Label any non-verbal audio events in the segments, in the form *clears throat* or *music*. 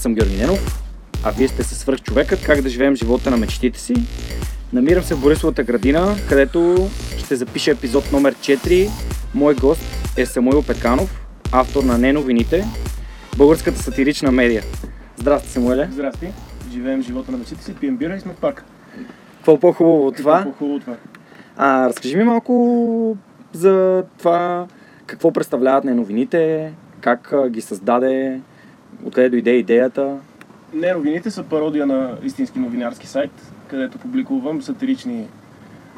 Аз съм Георги Ненов, а вие сте със свърх човекът, как да живеем живота на мечтите си. Намирам се в Борисовата градина, където ще запиша епизод номер 4. Мой гост е Самуил Пеканов, автор на Не новините, българската сатирична медия. Здрасти, Самуеле. Здрасти. Живеем живота на мечтите си, пием бира и сме в парка. Какво по-хубаво от това? Какво хубаво от това? А, разкажи ми малко за това, какво представляват не новините, как ги създаде, откъде дойде идеята. Не, новините са пародия на истински новинарски сайт, където публикувам сатирични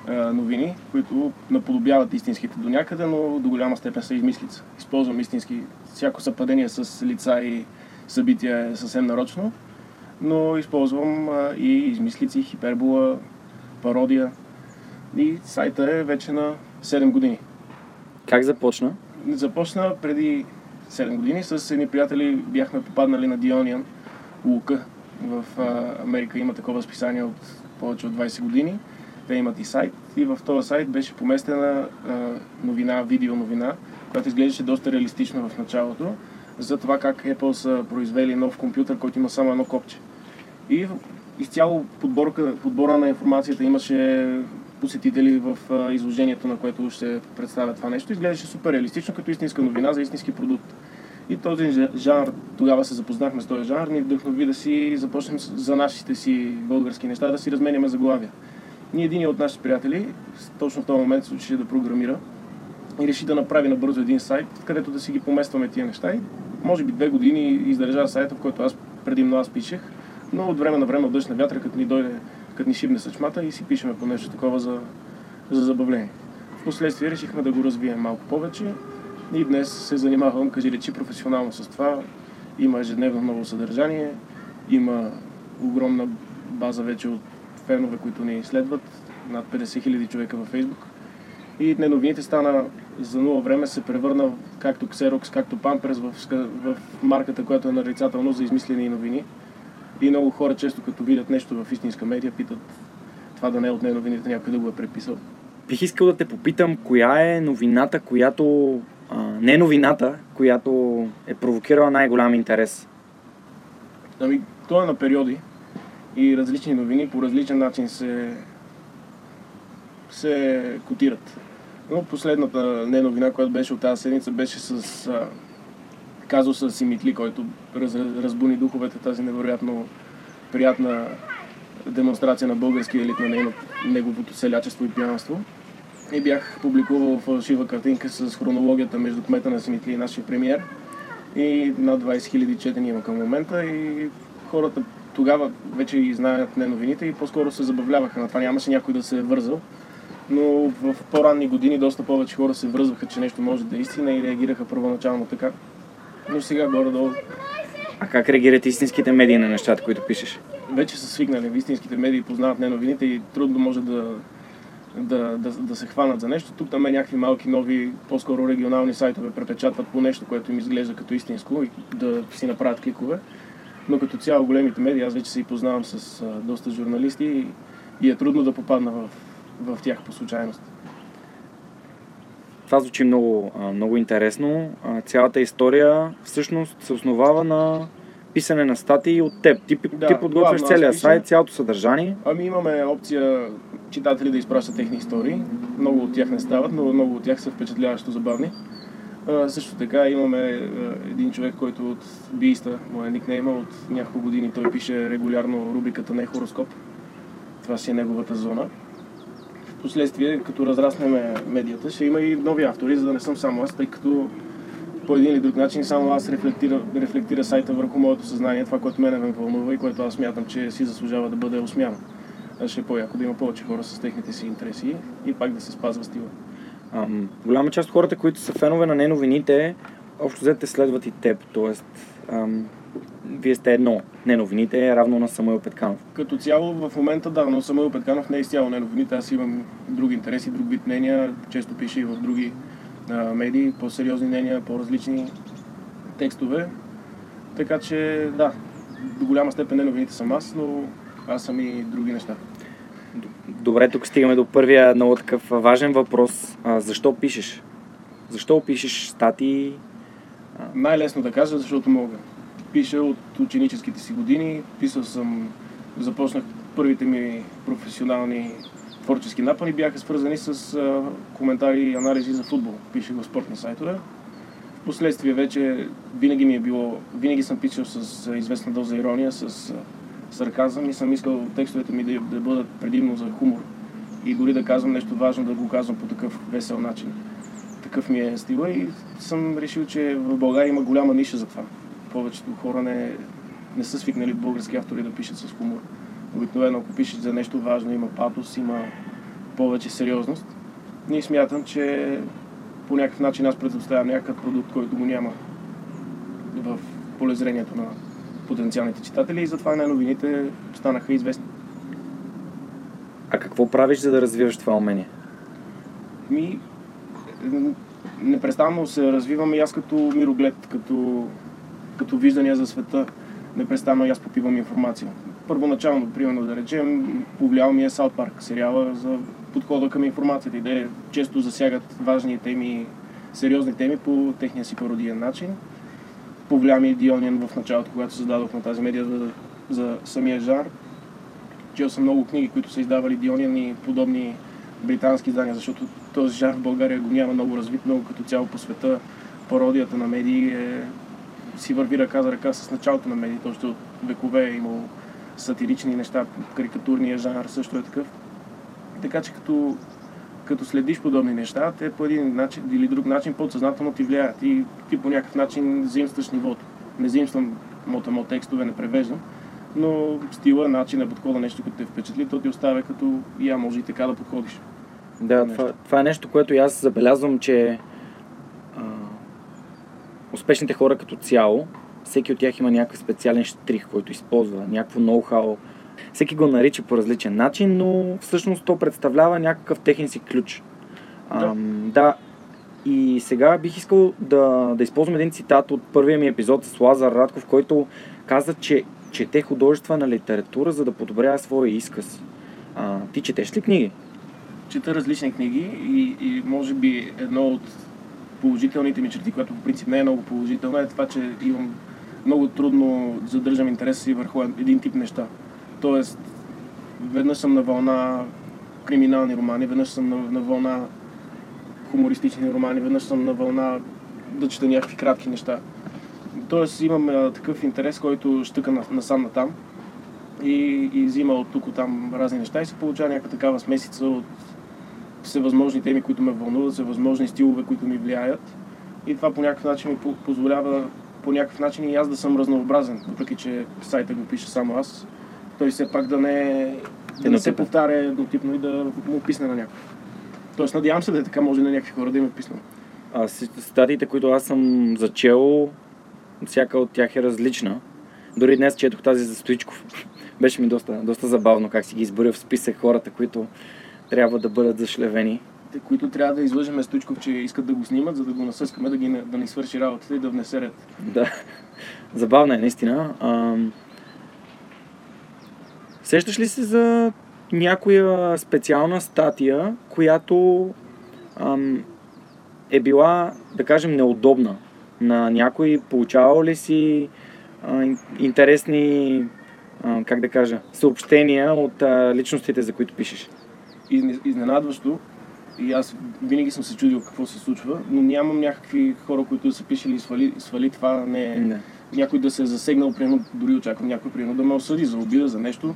а, новини, които наподобяват истинските до някъде, но до голяма степен са измислица. Използвам истински, всяко съвпадение с лица и събития е съвсем нарочно, но използвам а, и измислици, хипербола, пародия. И сайта е вече на 7 години. Как започна? Започна преди 7 години с едни приятели бяхме попаднали на Диониан, Лука. В Америка има такова списание от повече от 20 години. Те имат и сайт и в този сайт беше поместена новина, видео новина, която изглеждаше доста реалистично в началото, за това как Apple са произвели нов компютър, който има само едно копче. И изцяло подборка, подбора на информацията имаше посетители в изложението, на което ще представя това нещо. Изглеждаше супер реалистично, като истинска новина за истински продукт. И този жанр, тогава се запознахме с този жанр, ни вдъхнови да си започнем за нашите си български неща, да си разменяме заглавия. Ние един от нашите приятели, точно в този момент се учеше да програмира и реши да направи набързо един сайт, където да си ги поместваме тия неща. И може би две години издържа сайта, в който аз предимно аз пишех, но от време на време дъжд на вятъра, като ни дойде, като ни шибне съчмата и си пишеме по нещо такова за, за забавление. Впоследствие решихме да го развием малко повече и днес се занимавам, кажи речи, професионално с това. Има ежедневно ново съдържание, има огромна база вече от фенове, които ни следват, над 50 000 човека във Фейсбук. И не новините стана за нула време, се превърна както Xerox, както Pampers в, в марката, която е нарицателно за измислени новини. И много хора често като видят нещо в истинска медия, питат това да не е от не новините, някой да го е преписал. Бих искал да те попитам, коя е новината, която... А, не новината, която е провокирала най-голям интерес. Ами, то е на периоди и различни новини по различен начин се, се котират. Но последната не новина, която беше от тази седмица, беше с а, казуса Симитли, който раз, разбуни духовете тази невероятно приятна демонстрация на българския елит на неговото селячество и пиянство. И бях публикувал фалшива картинка с хронологията между кмета на Симитли и нашия премиер. И над 20 000 четени има към момента и хората тогава вече и знаят не новините и по-скоро се забавляваха на това. Нямаше някой да се е вързал. Но в по-ранни години доста повече хора се връзваха, че нещо може да е истина и реагираха първоначално така. Но сега горе-долу А как реагират истинските медии на нещата, които пишеш? вече са свикнали. Истинските медии познават не новините и трудно може да, да, да, да се хванат за нещо. Тук там е някакви малки нови, по-скоро регионални сайтове препечатват по нещо, което им изглежда като истинско и да си направят кликове. Но като цяло големите медии, аз вече се и познавам с а, доста журналисти и, и е трудно да попадна в, в тях по случайност. Това звучи много, много интересно. Цялата история всъщност се основава на писане на статии от теб. Ти, Да, ти подготвяш главно аз целия пиша. сайт, цялото съдържание. Ами имаме опция читатели да изпращат техни истории. Много от тях не стават, но много от тях са впечатляващо забавни. А, също така имаме а, един човек, който от Бииста, моя никнейма, от няколко години той пише регулярно рубриката Не хороскоп. Това си е неговата зона. Впоследствие, като разраснеме медията, ще има и нови автори, за да не съм само аз, тъй като по един или друг начин само аз рефлектира, рефлектира сайта върху моето съзнание, това, което мене ме вълнува и което аз смятам, че си заслужава да бъде осмяно. А ще е по-яко да има повече хора с техните си интереси и пак да се спазва стила. Ам, голяма част от хората, които са фенове на неновините, общо взете следват и теб. Тоест, ам, вие сте едно. Неновините е равно на Самуил Петканов. Като цяло в момента да, но Самуил Петканов не е изцяло не новините, аз имам други интереси, друг вид мнения, често пише и в други а, медии, по-сериозни мнения, по-различни текстове. Така че да, до голяма степен не новините съм аз, но аз съм и други неща. Добре, тук стигаме до първия много такъв важен въпрос. А, защо пишеш? Защо пишеш статии? Най-лесно да кажа, защото мога. Пиша от ученическите си години. Писал съм, започнах първите ми професионални творчески напани бяха свързани с а, коментари и анализи за футбол. Пишех в спортни сайтове. Впоследствие вече винаги ми е било, винаги съм писал с а, известна доза ирония, с а, сарказъм и съм искал текстовете ми да, да бъдат предимно за хумор. И дори да казвам нещо важно, да го казвам по такъв весел начин. Такъв ми е стила и съм решил, че в България има голяма ниша за това. Повечето хора не, не са свикнали български автори да пишат с хумор. Обикновено, ако пишеш за нещо важно, има патос, има повече сериозност. Ние смятам, че по някакъв начин аз предоставям някакъв продукт, който го няма в полезрението на потенциалните читатели и затова най-новините станаха известни. А какво правиш, за да развиваш това умение? Ми, непрестанно се развивам и аз като мироглед, като, като виждания за света. Непрестанно и аз попивам информация. Първоначално, примерно да речем, повлиял ми е Саут Парк, сериала за подхода към информацията. Идея често засягат важни теми, сериозни теми по техния си пародиен начин. Повлия ми Диониан в началото, когато създадох на тази медия за, за самия жар. Чел съм много книги, които са издавали Диониан и подобни британски издания, защото този жар в България го няма много развит, много като цяло по света. Пародията на медии е, си върви ръка за ръка с началото на медиите, още от векове е имало сатирични неща, карикатурния жанр също е такъв. Така че като, като следиш подобни неща, те по един начин или друг начин подсъзнателно ти влияят и ти по някакъв начин заимстваш нивото. Не заимствам мота текстове, не превеждам, но стила, начина, подхода, нещо, като те впечатли, то ти оставя като я може и така да подходиш. Да, това, това е нещо, което и аз забелязвам, че успешните хора като цяло, всеки от тях има някакъв специален штрих, който използва, някакво ноу-хау. Всеки го нарича по различен начин, но всъщност то представлява някакъв техен си ключ. Да. А, да. И сега бих искал да, да използвам един цитат от първия ми епизод с Лазар Радков, който каза, че чете художествена литература, за да подобрява своя изказ. А, ти четеш ли книги? чета различни книги и, и може би едно от положителните ми черти, което по принцип не е много положителна, е това, че имам много трудно задържам интереса си върху един тип неща. Тоест, веднъж съм на вълна криминални романи, веднъж съм на, на вълна хумористични романи, веднъж съм на вълна да чета някакви кратки неща. Тоест имам а, такъв интерес, който щъка на, насам натам и, и взима от тук от там разни неща и се получава някаква такава смесица от всевъзможни теми, които ме вълнуват, всевъзможни стилове, които ми влияят. И това по някакъв начин ми по- позволява по някакъв начин и аз да съм разнообразен, въпреки че сайта го пише само аз. Той все пак да не, да не се повтаря еднотипно и да му писне на някой. Тоест надявам се да е така, може на някакви хора да им е писна. А статиите, които аз съм зачел, всяка от тях е различна. Дори днес четох тази за Стоичков. *laughs* Беше ми доста, доста забавно как си ги изборя в списък хората, които трябва да бъдат зашлевени. Които трябва да излъжеме Стоичков, че искат да го снимат, за да го насъскаме, да, ги, да ни свърши работата и да внесе ред. Да, забавна е наистина. Ам... Сещаш ли се за някоя специална статия, която ам, е била, да кажем, неудобна на някой? Получавал ли си а, ин- интересни, а, как да кажа, съобщения от а, личностите, за които пишеш? Изне- Изненадващо, и аз винаги съм се чудил какво се случва, но нямам някакви хора, които са пишели свали, свали това не Не. някой да се е засегнал, примерно, дори очаквам някой примерно да ме осъди за обида, за нещо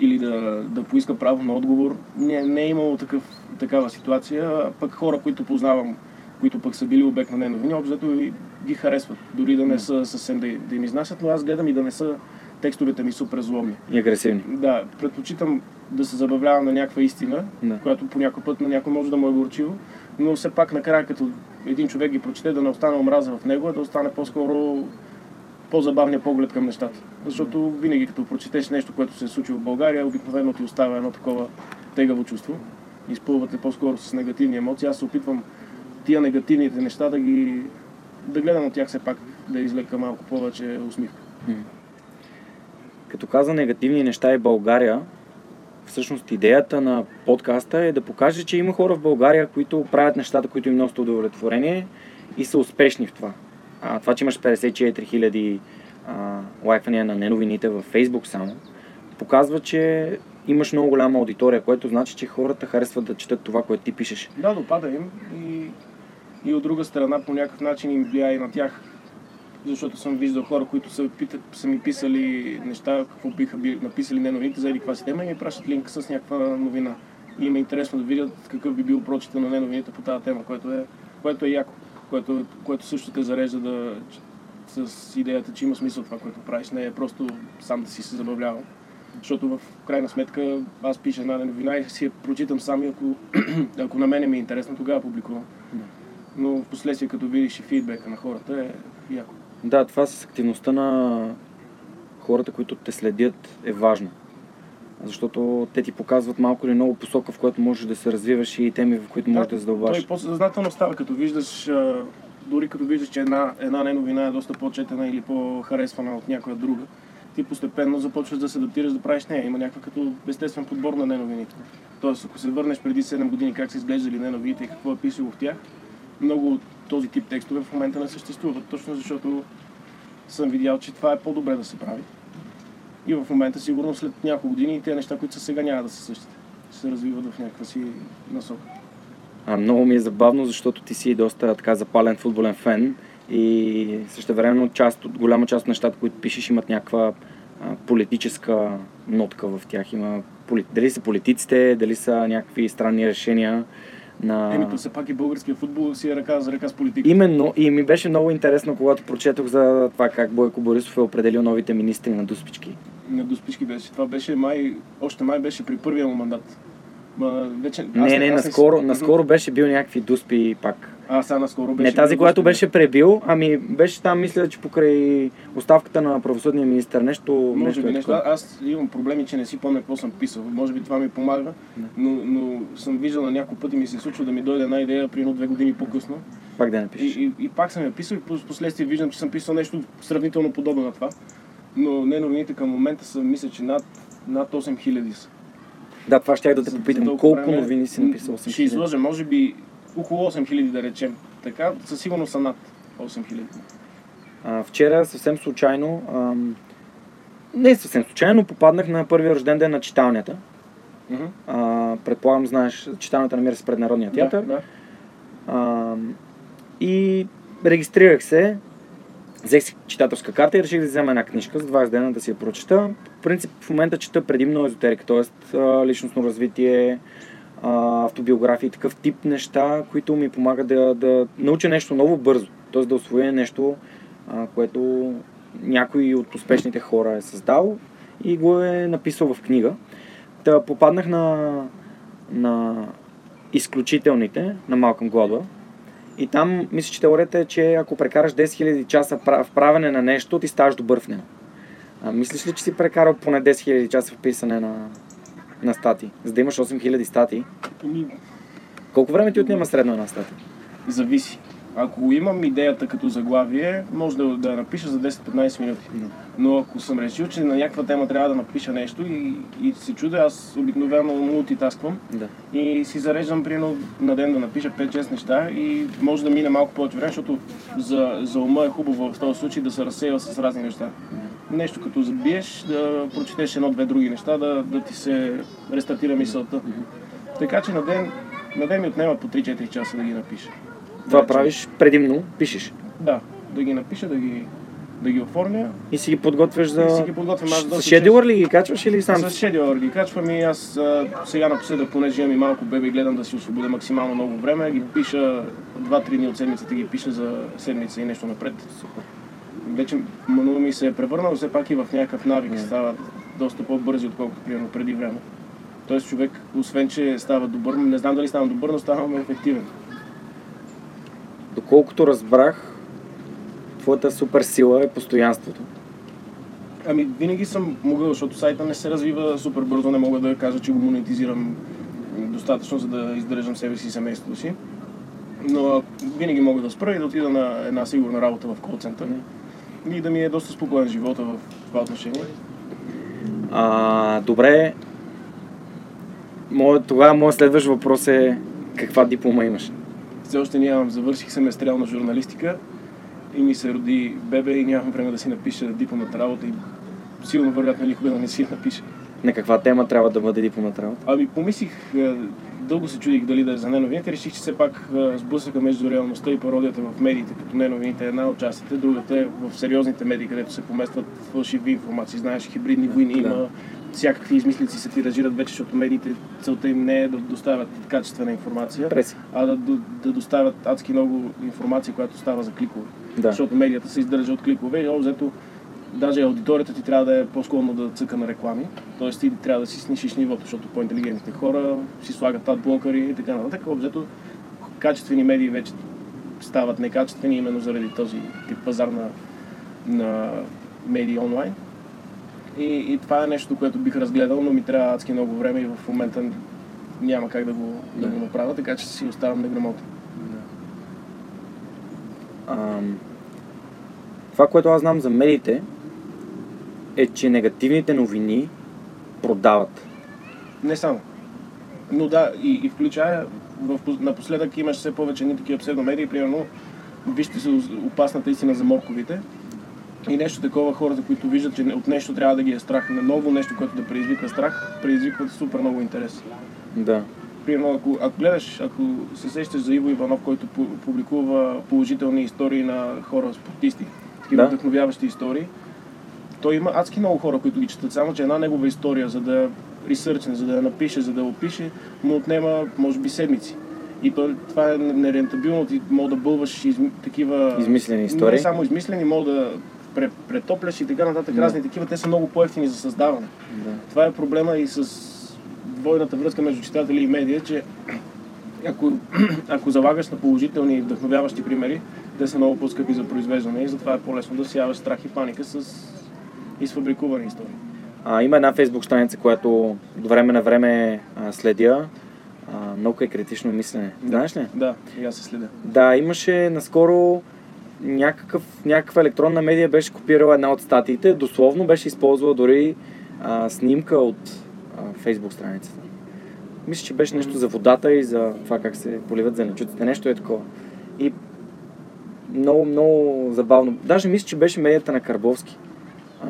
или да, да поиска право на отговор. Не, не е имало такъв, такава ситуация, пък хора, които познавам, които пък са били обект на неновини, обзето и ги харесват. Дори да не са съвсем да, да им изнасят, но аз гледам и да не са текстовете ми супер злобни. И агресивни. Да, предпочитам да се забавлявам на някаква истина, Да. която по някой път на някой може да му е горчиво, но все пак накрая като един човек ги прочете, да не остане омраза в него, а да остане по-скоро по-забавния поглед към нещата. Защото винаги като прочетеш нещо, което се е случило в България, обикновено ти оставя едно такова тегаво чувство. Изпълвате по-скоро с негативни емоции. Аз се опитвам тия негативните неща да ги да гледам от тях все пак, да извлека малко повече усмивка. Като каза негативни неща и България, всъщност идеята на подкаста е да покаже, че има хора в България, които правят нещата, които им носят удовлетворение и са успешни в това. А, това, че имаш 54 хиляди лайквания на неновините във Facebook само, показва, че имаш много голяма аудитория, което значи, че хората харесват да четат това, което ти пишеш. Да, допада им и, и от друга страна по някакъв начин им влияе и на тях. Защото съм виждал хора, които са, питат, са ми писали неща, какво биха би написали не новините за каква си тема и ми пращат линк с някаква новина. И им е интересно да видят какъв би бил прочита на неновините по тази тема, което е, което е яко, което, което също те зарежда да, с идеята, че има смисъл това, което правиш, не е просто сам да си се забавлявам. Защото в крайна сметка аз пиша една новина и си я прочитам сам и ако, *clears throat* ако на мене ми е интересно, тогава публикувам. Но в последствие, като видиш и фидбека на хората, е яко. Да, това с активността на хората, които те следят, е важно. Защото те ти показват малко или много посока, в която можеш да се развиваш и теми, в които можеш да, да задълбаш. Той по-съзнателно става, като виждаш, дори като виждаш, че една, една не новина е доста по-четена или по-харесвана от някоя друга, ти постепенно започваш да се адаптираш да правиш нея. Има някакъв като естествен подбор на неновините. Тоест, ако се върнеш преди 7 години как са изглеждали неновините и какво е писало в тях, много от този тип текстове в момента не съществуват, точно защото съм видял, че това е по-добре да се прави. И в момента, сигурно след няколко години, тези неща, които са сега, няма да са същите. Ще се развиват в някаква си насока. А, много ми е забавно, защото ти си доста така запален футболен фен и също времено част от, голяма част от нещата, които пишеш, имат някаква а, политическа нотка в тях. Има. Дали са политиците, дали са някакви странни решения на... Еми, то все пак и българския футбол си е ръка за ръка с политика. Именно, и ми беше много интересно, когато прочетох за това как Бойко Борисов е определил новите министри на Дуспички. На Дуспички беше. Това беше май, още май беше при първия му мандат. Ма, вече, аз Не, не, аз наскоро, си- наскоро беше бил някакви дуспи пак. А, сега наскоро беше. Не тази, която беше пребил, ами беше там, мисля, че покрай оставката на правосъдния министр нещо, Може нещо би е нещо. такова. Аз имам проблеми, че не си помня какво съм писал. Може би това ми помага, но, но съм виждал на няколко пъти ми се случва да ми дойде една идея, примерно две години по-късно. Пак да И, напишеш. и, и пак съм я писал и в последствие виждам, че съм писал нещо сравнително подобно на това. Но не новините към момента са, мисля, че над, над 8000 са. Да, това ще я да те За- за попитам. Колко време- новини си написал? Ще 8000? излъжа, може би около 8000 да речем. Така, със сигурност са над 8000. А, вчера съвсем случайно, ам, не съвсем случайно, попаднах на първия рожден ден на читалнята. Мгм. А, предполагам, знаеш, читалнята намира се пред Народния театър. Да, да. А, и регистрирах се, взех си читателска карта и реших да взема една книжка за 20 дена да си я прочета. В принцип в момента чета предимно езотерика, т.е. личностно развитие, а, автобиографии, такъв тип неща, които ми помагат да, да науча нещо ново бързо. Т.е. да освоя нещо, а, което някой от успешните хора е създал и го е написал в книга. Та попаднах на, на изключителните на Малкъм Гладуел. И там, мисля, че теорията е, че ако прекараш 10 000 часа в правене на нещо, ти ставаш добър в него. А, мислиш ли, че си прекарал поне 10 000 часа в писане на, на статии? За да имаш 8 000 статии. Ами, Колко време ти отнема средно една статия? зависи. Ако имам идеята като заглавие, може да, да я напиша за 10-15 минути. Но ако съм решил, че на някаква тема трябва да напиша нещо и, и се чудя, аз обикновено мултитасквам Да. и си зареждам примерно на ден да напиша 5-6 неща и може да мине малко повече време, защото за, за ума е хубаво в този случай да се разсеява с разни неща. Нещо като забиеш, да прочетеш едно-две други неща, да, да ти се рестартира мисълта. Така че на ден, на ден ми отнема по 3-4 часа да ги напиша. Това че- правиш предимно, пишеш. Да, да ги напиша, да ги, да ги оформя. И си ги подготвяш за... И си ги подготвям аз С шедюър ли ги качваш или сам? С шедюър ги качвам и аз а, сега напоследък, понеже имам и малко бебе гледам да си освободя максимално много време, ги пиша 2-3 дни от седмицата ги пиша за седмица и нещо напред. Супер. Вече много ми се е превърнал все пак и в някакъв навик. Става доста по-бързи, отколкото примерно преди време. Тоест човек, освен че става добър, не знам дали ставам добър, но ставам ефективен. Доколкото разбрах, твоята супер сила е постоянството. Ами винаги съм могъл, защото сайта не се развива супер бързо, не мога да кажа, че го монетизирам достатъчно, за да издържам себе си и семейството си. Но винаги мога да спра и да отида на една сигурна работа в колцентър и да ми е доста спокоен живота в това отношение. А, добре. Моя, тогава моят следващ въпрос е каква диплома имаш? Все още нямам, завърших семестриална журналистика и ми се роди бебе и нямам време да си напиша дипломната работа и силно вероятно никога да не си я напиша. На каква тема трябва да бъде дипломната работа? Ами помислих, е, дълго се чудих дали да е за неновините, реших, че все пак е, сблъсъка между реалността и пародията в медиите, като неновините е една от частите, другата е в сериозните медии, където се поместват фалшиви информации. Знаеш, хибридни войни Да. има, всякакви измислици се тиражират вече, защото медиите целта им не е да доставят качествена информация, Преси. а да, да, да доставят адски много информация, която става за кликове. Да. Защото медията се издържа от кликове и общо взето даже аудиторията ти трябва да е по-склонна да цъка на реклами. Тоест ти трябва да си снишиш нивото, защото по-интелигентните хора си слагат адблокъри и така нататък. Общо взето качествени медии вече стават некачествени именно заради този тип пазар на, на медии онлайн. И, и това е нещо, което бих разгледал, но ми трябва адски много време и в момента няма как да го, да го направя, така че си оставам неграмотен. Ам, това, което аз знам за медиите, е, че негативните новини продават. Не само. Но да, и, и включая, в, напоследък имаш все повече ни такива псевдомедии, примерно, вижте се опасната истина за морковите. И нещо такова, хората, които виждат, че от нещо трябва да ги е страх, на ново нещо, което да предизвиква страх, предизвикват супер много интерес. Да. Примерно, ако, ако гледаш, ако се сещаш за Иво Иванов, който пу- публикува положителни истории на хора спортисти, такива Да. вдъхновяващи истории, той има адски много хора, които ги четат, само че една негова история, за да ресърчне, за да я напише, за да я опише, му отнема, може би, седмици. И това е нерентабилно, ти мога да бълваш изми, такива... Измислени истории. Не само измислени, мога да претопляш и така нататък, Да. разни такива, те са много по-ефтини за създаване. да. Това е проблема и с двойната връзка между читатели и медия, че ако, *clears throat* ако залагаш на положителни и вдъхновяващи примери, те са много по-скъпи за произвеждане и затова е по-лесно да сяваш страх и паника с изфабрикувани истории. А, има една фейсбук страница, която от време на време а, следя. А, наука и критично мислене. Знаеш ли? Да, и аз се следя. Да, имаше наскоро някакъв, някаква електронна медия беше копирала една от статиите, дословно беше използвала дори а, снимка от а, фейсбук страницата. Мисля, че беше нещо за водата и за това как се поливат зеленчуците. Нещо е такова. И много, много забавно. Даже мисля, че беше медията на Карбовски.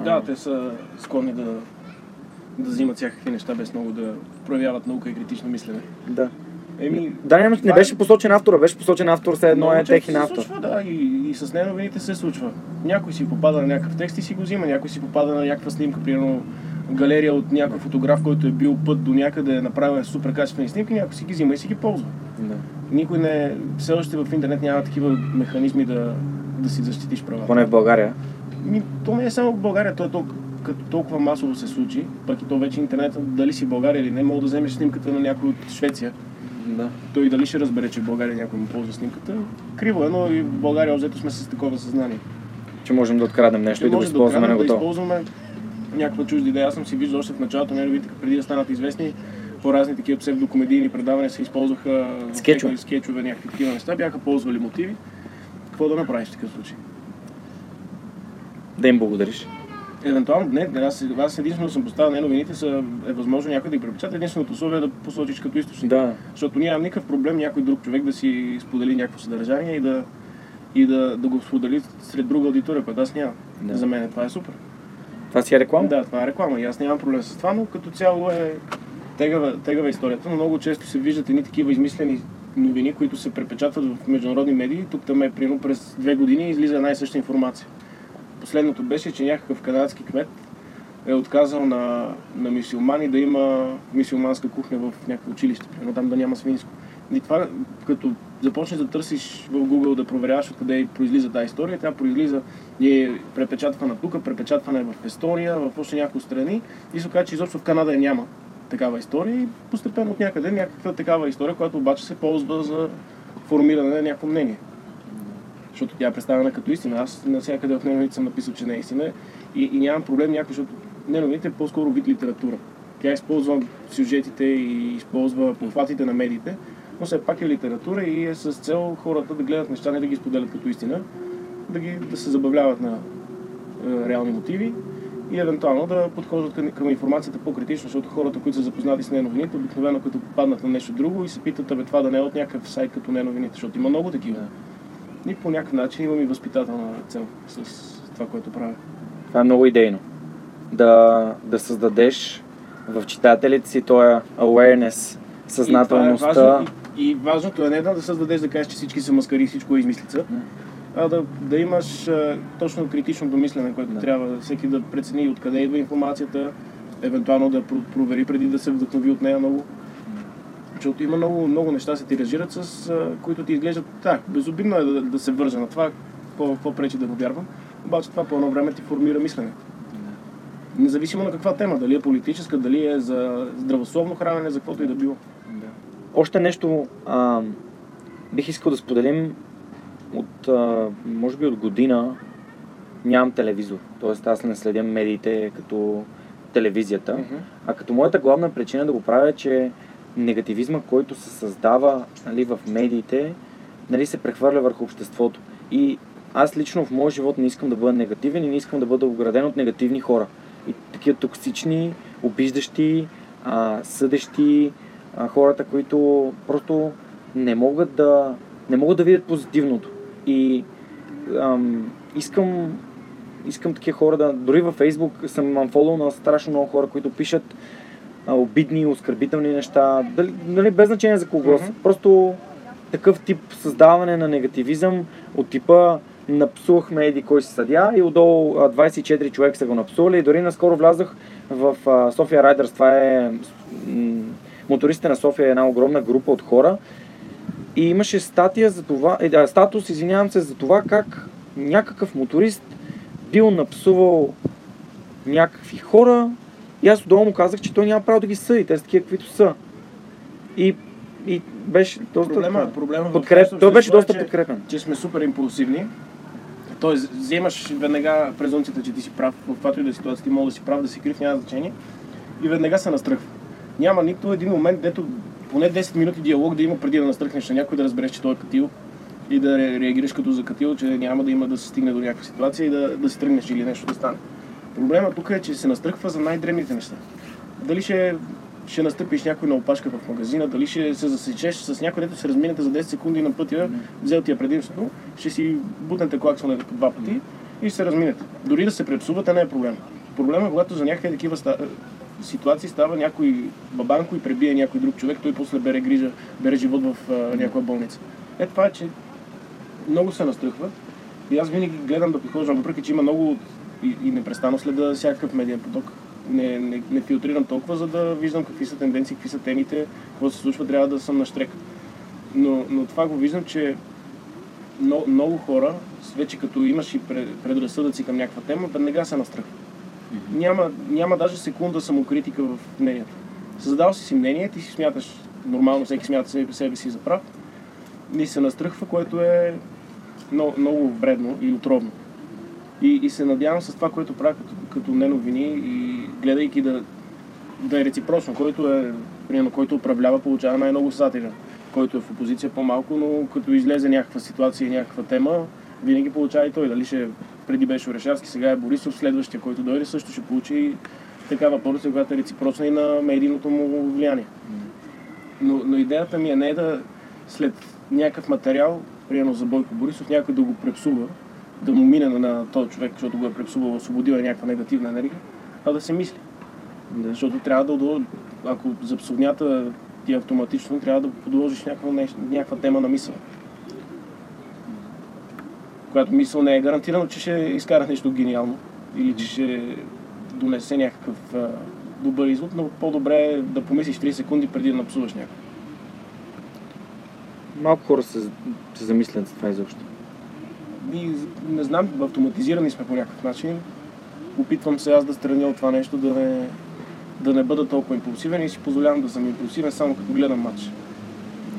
Да, те са склонни да, да взимат всякакви неща без много да проявяват наука и критично мислене. да. Еми, Да, не това е- беше посочен автора, беше посочен автор, все едно е техен се автор. Случва, да, и, и с неновините се случва. Някой си попада на някакъв текст и си го взима, някой си попада на някаква снимка, примерно галерия от някой фотограф, който е бил път до някъде, е направил супер качествени снимки, някой си ги взима и си ги ползва. Да. Никой не, все още в интернет няма такива механизми да, да си защитиш права. Поне в България. Ми, то не е само в България, то е толкова, като толкова масово се случи, пък и то вече интернет, дали си в България или не, мога да вземеш снимката на някой от Швеция. Да. Той дали ще разбере, че в България някой му ползва снимката. Криво е, но и в България обзето сме с такова съзнание. Че можем да откраднем нещо и да го използваме на откраднем, да готово. използваме някаква чужда идея. Аз съм си виждал още в началото на неговите, преди да станат известни, по разни такива псевдокомедийни предавания се използваха Скетчове. скетчове, някакви такива неща, бяха ползвали мотиви. Какво да направиш в такъв случай? Да им благодариш. Евентуално, не, не, аз, аз единствено съм поставил на новините, са, е възможно някой да ги препечата. Единственото условие е да посочиш като източник. Да. Защото нямам никакъв проблем някой друг човек да си сподели някакво съдържание и да, и да, да го сподели сред друга аудитория, което аз нямам. Да. За мен това е супер. Това си е реклама? Да, това е реклама и аз нямам проблем с това, но като цяло е тегава, тегава историята, но много често се виждат едни такива измислени новини, които се препечатват в международни медии. Тук там е примерно през две години излиза една и съща информация. Последното беше, че някакъв канадски кмет е отказал на, на мисиомани да има мисиоманска кухня в някакво училище, примерно там да няма свинско. И това, като започнеш да търсиш в Google да проверяваш откъде произлиза тази история, тя произлиза и е препечатвана тук, препечатвана е в Естония, в още няколко страни и се оказа, че изобщо в Канада я няма такава история и постепенно от някъде някаква такава история, която обаче се ползва за формиране на някакво мнение. Защото тя е представена като истина. Аз навсякъде в неновите съм написал, че не е истина и, и нямам проблем някой, защото неновите е по-скоро вид литература. Тя използва сюжетите и използва похватите на медиите, но все пак е литература и е с цел хората да гледат неща, не да ги споделят като истина, да, ги, да се забавляват на е, реални мотиви и евентуално да подхождат към, към информацията по-критично, защото хората, които са запознати с неновините, обикновено като попаднат на нещо друго и се питат, абе това да не е от някакъв сайт като неновините, защото има много такива. И по някакъв начин имам и възпитателна цел с това, което правя. Това е много идейно. Да, да създадеш в читателите си този awareness, съзнателността. И, това е важно, и, и важното е не да създадеш да кажеш, че всички са маскари и всичко е измислица, а да, да имаш а, точно критичното мислене, което Да. трябва всеки да прецени откъде идва информацията, евентуално да про- провери преди да се вдъхнови от нея много. Защото има много, много неща се тиражират, с а, които ти изглеждат так. Безобидно е да, да се вържа на това, какво, пречи да го вярвам. Обаче това по едно време ти формира мисленето. Независимо на каква тема, дали е политическа, дали е за здравословно хранене, за каквото и да било. Още нещо а, бих искал да споделим от, а, може би от година нямам телевизор. Тоест аз не следя медиите като телевизията. А като моята главна причина да го правя е, че негативизма, който се създава нали, в медиите, нали, се прехвърля върху обществото. И аз лично в моя живот не искам да бъда негативен и не искам да бъда ограден от негативни хора. И такива токсични, обиждащи, а, съдещи, а, хората, които просто не могат да, не могат да видят позитивното. И ам, искам, искам такива хора да... Дори във Фейсбук съм амфоло на страшно много хора, които пишат обидни, оскърбителни неща, дали, нали, без значение за кого. Мгм. Просто такъв тип създаване на негативизъм от типа напсувахме еди кой си съдя и отдолу а, 24 човек са го напсували и дори наскоро влязах в София Райдърс, това е мотористите на София е една огромна група от хора и имаше статия за това, е, да, статус, извинявам се, за това как някакъв моторист бил напсувал някакви хора и аз отдолу му казах, че той няма право да ги съди, те са такива каквито са. И, и беше доста... Проблема, проблема в подкреп... обществото Той беше е, доста че- подкрепен. че сме супер импулсивни. Тоест, вземаш веднага презумцията, че ти си прав, в каквато и да е ситуация, ти може да си прав, да си крив, няма значение. И веднага се настръхва. Няма нито един момент, дето поне 10 минути диалог да има преди да настръхнеш на някой, да разбереш, че той е катил и да ре- реагираш като за катил, че няма да има да се стигне до някаква ситуация и да, да си тръгнеш или нещо да стане. Проблемът тук е, че се настръхва за най-древните неща. Дали ще, ще настъпиш някой на опашка в магазина, дали ще се засечеш с някой, дето се разминете за 10 секунди на пътя, взел ти е предимството, ще си бутнете клаксонете по два пъти и ще се разминете. Дори да се препсувате не е проблем. Проблемът е, когато за някакви такива ста... ситуации става някой бабанко и пребие някой друг човек, той после бере грижа, бере живот в а, някоя болница. Е, това е, че много се настръхват и аз винаги гледам да подхождам, въпреки че има много и, и непрестанно следа всякакъв медиен поток. Не, не, не филтрирам толкова, за да виждам какви са тенденции, какви са темите, какво се случва, трябва да съм на штрек. Но, но това го виждам, че много, много хора, вече като имаш и пред- предразсъдъци към някаква тема, веднага се настръхват. Няма, няма даже секунда самокритика в мнението. Създал си си мнение, ти си смяташ, нормално всеки смята себе, себе си за прав, и се настръхва, което е много, много вредно и отровно. И, и се надявам с това, което правя като, като не и гледайки да, да е реципрочно, който е, примерно, който управлява, получава най-много сатира. Който е в опозиция по-малко, но като излезе някаква ситуация и някаква тема, винаги получава и той. Дали ще преди беше Орешарски, сега е Борисов, следващия, който дойде, също ще получи такава порция, която е реципрочна и на медийното му влияние. Но, но идеята ми е не да след някакъв материал, примерно за Бойко Борисов, някой да го препсува, да му мине на, този човек, защото го е препсувал, освободил е някаква негативна енергия, а да се мисли. Защото трябва да отдо... ако за псовнята ти автоматично, трябва да подложиш някаква, нещо, някаква тема на мисъл. Която мисъл не е гарантирано, че ще изкара нещо гениално или че ще донесе някакъв а, добър извод, но по-добре е да помислиш 3 секунди преди да напсуваш някой. Малко хора се, се замислят за това изобщо. И не знам, автоматизирани сме по някакъв начин. Опитвам се аз да страня от това нещо, да не, да не бъда толкова импулсивен и си позволявам да съм импулсивен само като гледам матч.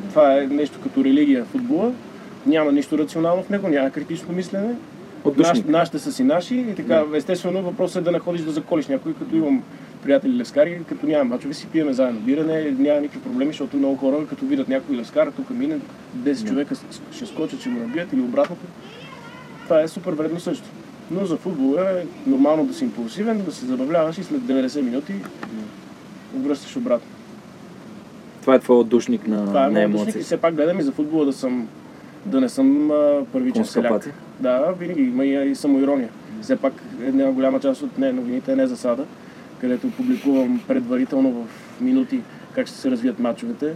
Това е нещо като религия в футбола. Няма нищо рационално в него, няма критично мислене. Наш, нашите са си наши и така, естествено въпросът е да не ходиш да заколиш някой, като имам приятели левскари, като няма мачове си пиеме заедно биране, няма никакви проблеми, защото много хора, като видят някой левскар, тук мине 10 човека с- ще скочат, ще го набият или обратното. Това е супер вредно също. Но за футбола е нормално да си импулсивен, да се забавляваш и след 90 минути връщаш обратно. Това е твой отдушник на, Това е на емоции. и все пак гледам и за футбола да съм да не съм а, първичен селяк. Да, винаги има и, и самоирония. Все пак една голяма част от не, новините е не засада, където публикувам предварително в минути как ще се развият матчовете.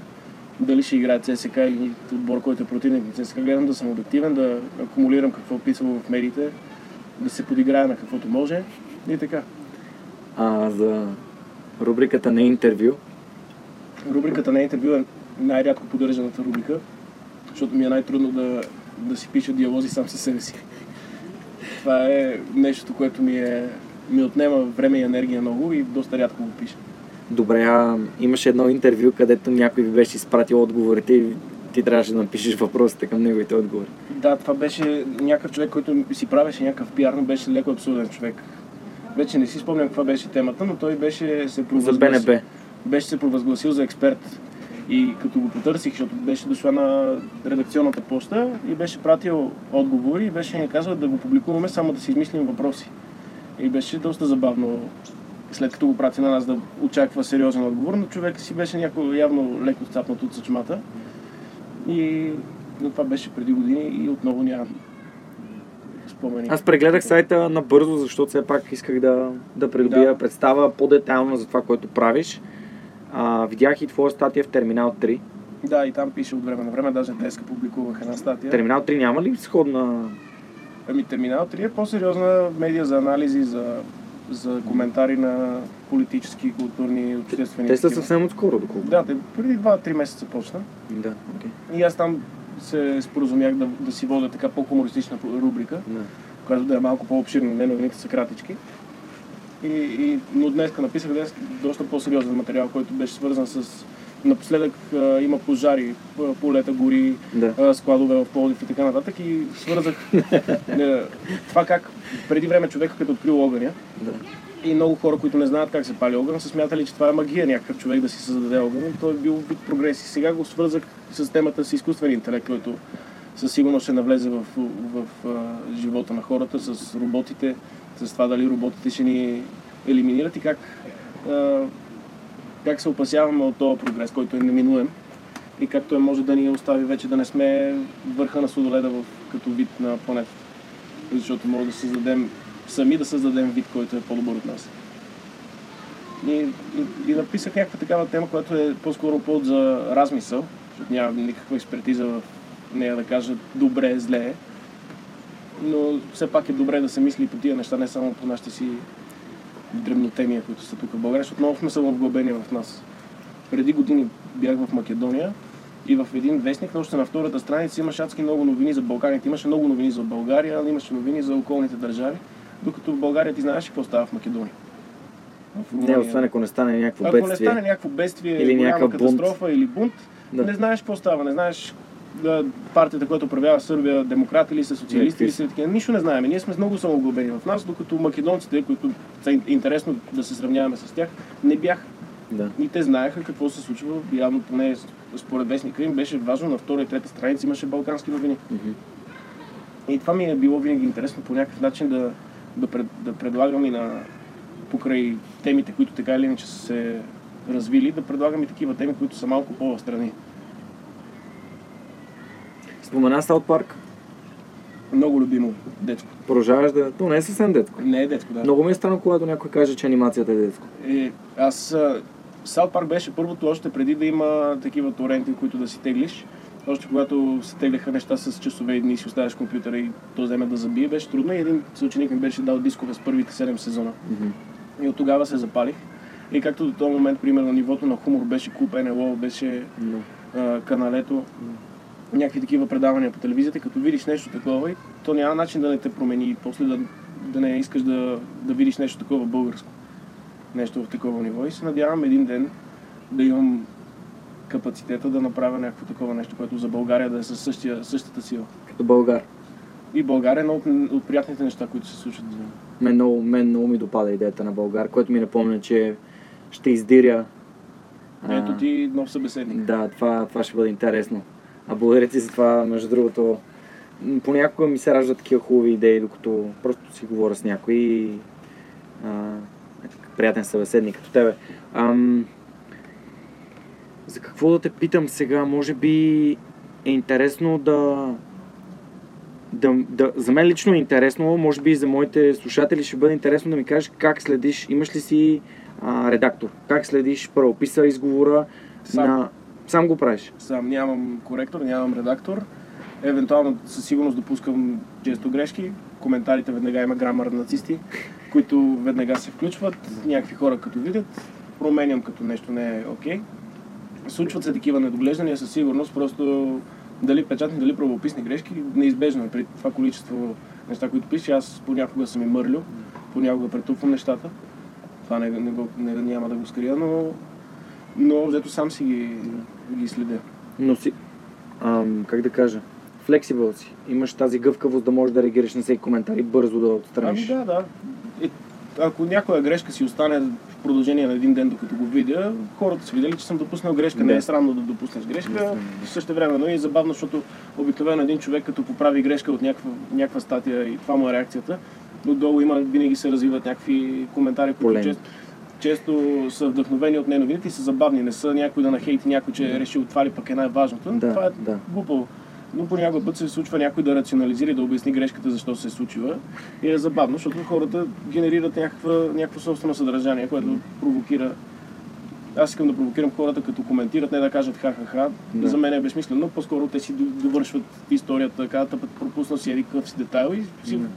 Дали ще играе ЦСК или отбор, който е противник на ЦСКА. Гледам да съм обективен, да акумулирам какво писам в медиите, да се подиграя на каквото може и така. А за рубриката на интервю, Рубриката на интервю е най-рядко поддържаната рубрика, защото ми е най-трудно да, да си пиша диалози сам със себе си. Това е нещо, което ми, е, ми отнема време и енергия много и доста рядко го пиша. Добре, а, имаше едно интервю, където някой ви беше изпратил отговорите и ти трябваше да напишеш въпросите към неговите отговори. Да, това беше някакъв човек, който си правеше някакъв пиар, но беше леко абсурден човек. Вече не си спомням каква беше темата, но той беше се За провъзгласил, БНБ. беше се провъзгласил за експерт. И като го потърсих, защото беше дошла на редакционната почта и беше пратил отговори и беше ни казал да го публикуваме, само да си измислим въпроси. И беше доста забавно, след като го прати на нас да очаква сериозен отговор, но човек си беше някакво явно леко цапнат от съчмата. И но това беше преди години и отново нямам спомени. Аз прегледах сайта набързо, защото все пак исках да, да придобия Да. представа по-детайлно за това, което правиш. А, видях и твоя статия в Терминал 3. Да, и там пише от време на време, даже днес публикувах една статия. Терминал 3 няма ли сходна... Ами Терминал 3 е по-сериозна медия за анализи, за, за коментари на политически, културни, обществени. Те са съвсем отскоро, доколко. Да, те преди 2-3 месеца почна. Да, окей. И аз там се споразумях да, да си водя така по-хумористична рубрика, Да. която да е малко по-обширна, не новините са кратички. И, и, но днес написах днес доста по-сериозен материал, който беше свързан с... Напоследък а, има пожари, полета, гори, Да. а, складове в Пловдив и така нататък и свързах *laughs* е, това как преди време човека като открил огъня да. и много хора, които не знаят как се пали огън, са смятали, че това е магия някакъв човек да си създаде огън. И той е бил вид прогрес. И сега го свързах с темата с изкуствен интелект, който със сигурност ще навлезе в, в, в а, живота на хората, с роботите, с това дали роботите ще ни елиминират и как, а, как се опасяваме от този прогрес, който е неминуем и как той може да ни остави вече да не сме върха на судоледа в, като вид на планетата. Защото може да създадем, сами да създадем вид, който е по-добър от нас. И, и, и написах някаква такава тема, която е по-скоро повод за размисъл, защото нямам никаква експертиза в нея да кажа добре, зле е. Но все пак е добре да се мисли по тия неща, не само по нашите си дребнотемия, които са тук в България, защото много сме самовглъбени в нас. Преди години бях в Македония и в един вестник, още на втората страница имаше адски много новини за Балканите. Имаше много новини за България, но имаше новини за околните държави, докато в България ти знаеш какво става в Македония. В Не, освен ако не стане някакво Ако не бедствие. стане някакво бедствие, Или голяма някакъв бунт. катастрофа или бунт, Да. не знаеш какво става, не знаеш партията, която управлява Сърбия, демократи ли са, социалисти ли са, такива. Нищо не знаем. Ние сме много самоглобени в нас, докато македонците, които са ин- интересно да се сравняваме с тях, не бяха. Да. И те знаеха какво се случва. Явно поне според вестника им беше важно. На втора и трета страница имаше балкански новини. Мгм. И това ми е било винаги интересно по някакъв начин да, да, пред, да предлагам и на покрай темите, които така или иначе са се развили, да предлагам и такива теми, които са малко по-страни. Спомена Саут Парк. Много любимо детско. Продължаваш да... То не е съвсем детско. Не е детско, да. Много ми е странно, когато някой каже, че анимацията е детско. Е, аз... Саут Парк беше първото още преди да има такива торенти, които да си теглиш. Още когато се тегляха неща с часове и дни, си оставяш компютъра и то вземе да забие, беше трудно. И един съученик ми беше дал дискове с първите 7 сезона. Мгм. И от тогава се запалих. И както до този момент, примерно, нивото на хумор беше Куп НЛО, беше Но. а, каналето, някакви такива предавания по телевизията, като видиш нещо такова, и то няма начин да не те промени и после да, да не искаш да, да видиш нещо такова българско. Нещо в такова ниво. И се надявам един ден да имам капацитета да направя някакво такова нещо, което за България да е със същия, същата сила. Като българ. И България е едно от, от приятните неща, които се случват. Мен много, мен много ми допада идеята на Българ, което ми напомня, че ще издиря. Ето ти нов събеседник. Да, това, това ще бъде интересно. А благодаря ти за това, между другото. Понякога ми се раждат такива хубави идеи, докато просто си говоря с някой и а, е приятен събеседник като тебе. Ам, за какво да те питам сега? Може би е интересно да да, да, за мен лично е интересно, може би и за моите слушатели ще бъде интересно да ми кажеш как следиш, имаш ли си а, редактор, как следиш правописа, изговора Сам. на... Сам го правиш. Сам нямам коректор, нямам редактор. Евентуално със сигурност допускам често грешки. Коментарите веднага има грамър нацисти, които веднага се включват. Някакви хора като видят, променям като нещо не е окей. Случват се такива недоглеждания със сигурност, просто дали печатни, дали правописни грешки, неизбежно е при това количество неща, които пише. Аз понякога съм и мърлю, понякога претупвам нещата. Това не, не, не, няма да го скрия, но, но взето сам си ги, ги следя. Но си, ам, как да кажа, флексибъл си. Имаш тази гъвкавост да можеш да реагираш на всеки коментар и бързо да отстраниш. Ами да, да. И, ако някоя грешка си остане в продължение на един ден, докато го видя, хората са видели, че съм допуснал грешка. Не Да. е срамно да допуснеш грешка. Естествено. Също време, но и е забавно, защото обикновено един човек, като поправи грешка от някаква, някаква статия и това му е реакцията, отдолу има, винаги се развиват някакви коментари, които често, често са вдъхновени от неновините и са забавни. Не са някой да нахейти някой, че е решил това ли пък е най-важното. Да, това е да. глупаво. Но понякога път се случва някой да рационализира и да обясни грешката, защо се е случила. И е забавно, защото хората генерират някаква, някакво собствено съдържание, което провокира. Аз искам да провокирам хората, като коментират, не да кажат ха-ха-ха. Да. За мен е безсмислено, но по-скоро те си довършват историята, казват, път пропуснал си един какъв си детайл и си Да.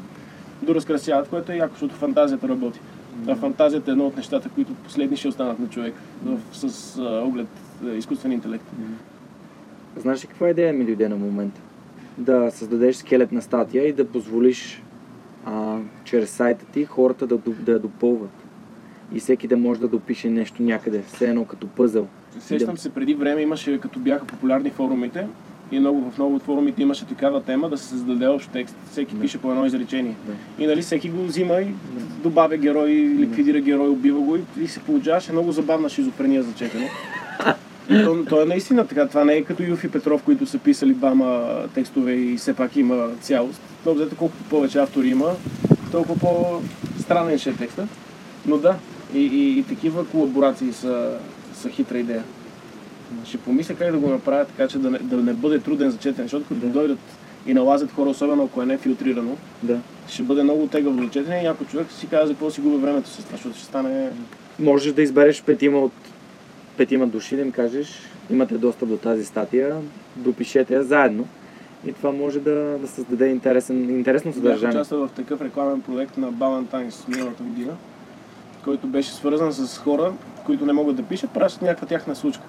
доразкрасяват, което е яко, защото фантазията работи. А фантазията е едно от нещата, които последни ще останат на човек в, с а, оглед а, изкуствен интелект. Знаеш ли каква идея ми дойде на момента? Да създадеш скелетна статия и да позволиш а, чрез сайта ти хората да, да я допълват. И всеки да може да допише нещо някъде, все едно като пъзъл. Сещам Да. се, преди време имаше, като бяха популярни форумите, и много, в много от форумите имаше такава тема да се създаде общ текст. Всеки Да. пише по едно изречение. Да. И нали всеки го взима и добавя герой, ликвидира герой, убива го и, и се получаваше много забавна шизофрения за четене. То, то, е наистина така. Това не е като Юфи Петров, които са писали двама текстове и все пак има цялост. То взето колкото повече автори има, толкова по-странен ще е текста. Но да, и, и, и такива колаборации са, са хитра идея. Ще помисля как да го направя така, че да не, да не бъде труден за четене, защото като Да. дойдат и налазят хора, особено ако е не филтрирано, Да. ще бъде много тегаво за четене и ако човек си казва за какво си губи времето с това, защото ще стане... Можеш да избереш петима от петима души, да им кажеш, имате достъп до тази статия, допишете я заедно. И това може да, да създаде интересен, интересно Бях съдържание. участвал в такъв рекламен проект на Ballantine's миналата година, който беше свързан с хора, които не могат да пишат, пращат някаква тяхна случка.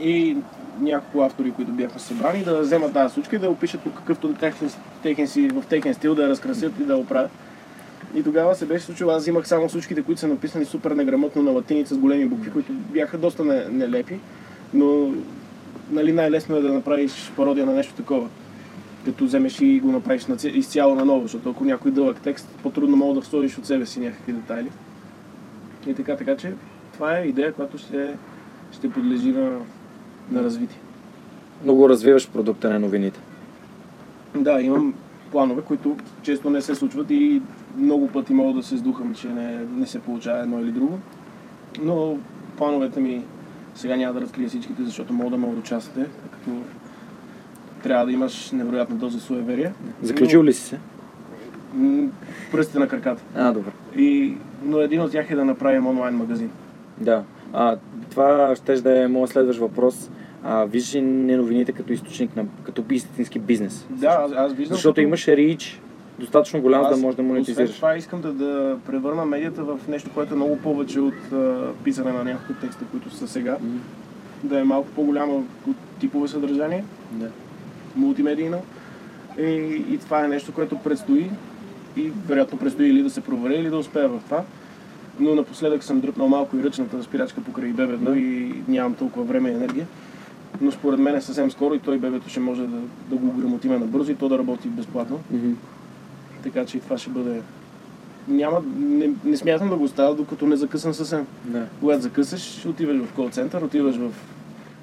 И няколко автори, които бяхме събрани, да вземат тази случка и да опишат по какъвто техен, техен си, в техен стил, да я разкрасят и да оправят. И тогава се беше случило, аз взимах само случките, които са написани супер неграмотно на латиница с големи букви, които бяха доста не- нелепи, но нали, най-лесно е да направиш пародия на нещо такова като вземеш и го направиш на, ця- изцяло наново, защото ако някой дълъг текст, по-трудно мога да вториш от себе си някакви детайли. И така, така че това е идея, която ще, ще подлежи на, на развитие. Много развиваш продукта на новините. Да, имам планове, които често не се случват и много пъти мога да се сдухам, че не, не се получава едно или друго. Но плановете ми сега няма да разкрия всичките, защото мога да ме участвате, като трябва да имаш невероятна доза суеверие. Заключил ли си се? Пръстите на краката. А, добре. И, но един от тях е да направим онлайн магазин. Да. А, това ще да е моят следващ въпрос. А, виждаш ли не новините като източник на като истински бизнес? Да, аз, аз виждам. Защото като- имаш рич достатъчно голям, аз, да можеш да Освен монетизираш. това искам да, да превърна медията в нещо, което е много повече от а, писане на няколко текста, които са сега. М, Да е малко по-голямо от типове съдържание, Да. мултимедийно. И, и това е нещо, което предстои. И вероятно предстои или да се проваля, или да успея в това. Но напоследък съм дръпнал малко и ръчната спирачка покрай бебето Да. и нямам толкова време и енергия. Но според мен е съвсем скоро и той бебето ще може да, да го грамотиме набързо и то да работи безплатно. Мгм. Така че и това ще бъде... Няма, не, не смятам да го оставя, докато не закъсам съвсем. Да. Когато закъсаш, отиваш в кол център, отиваш в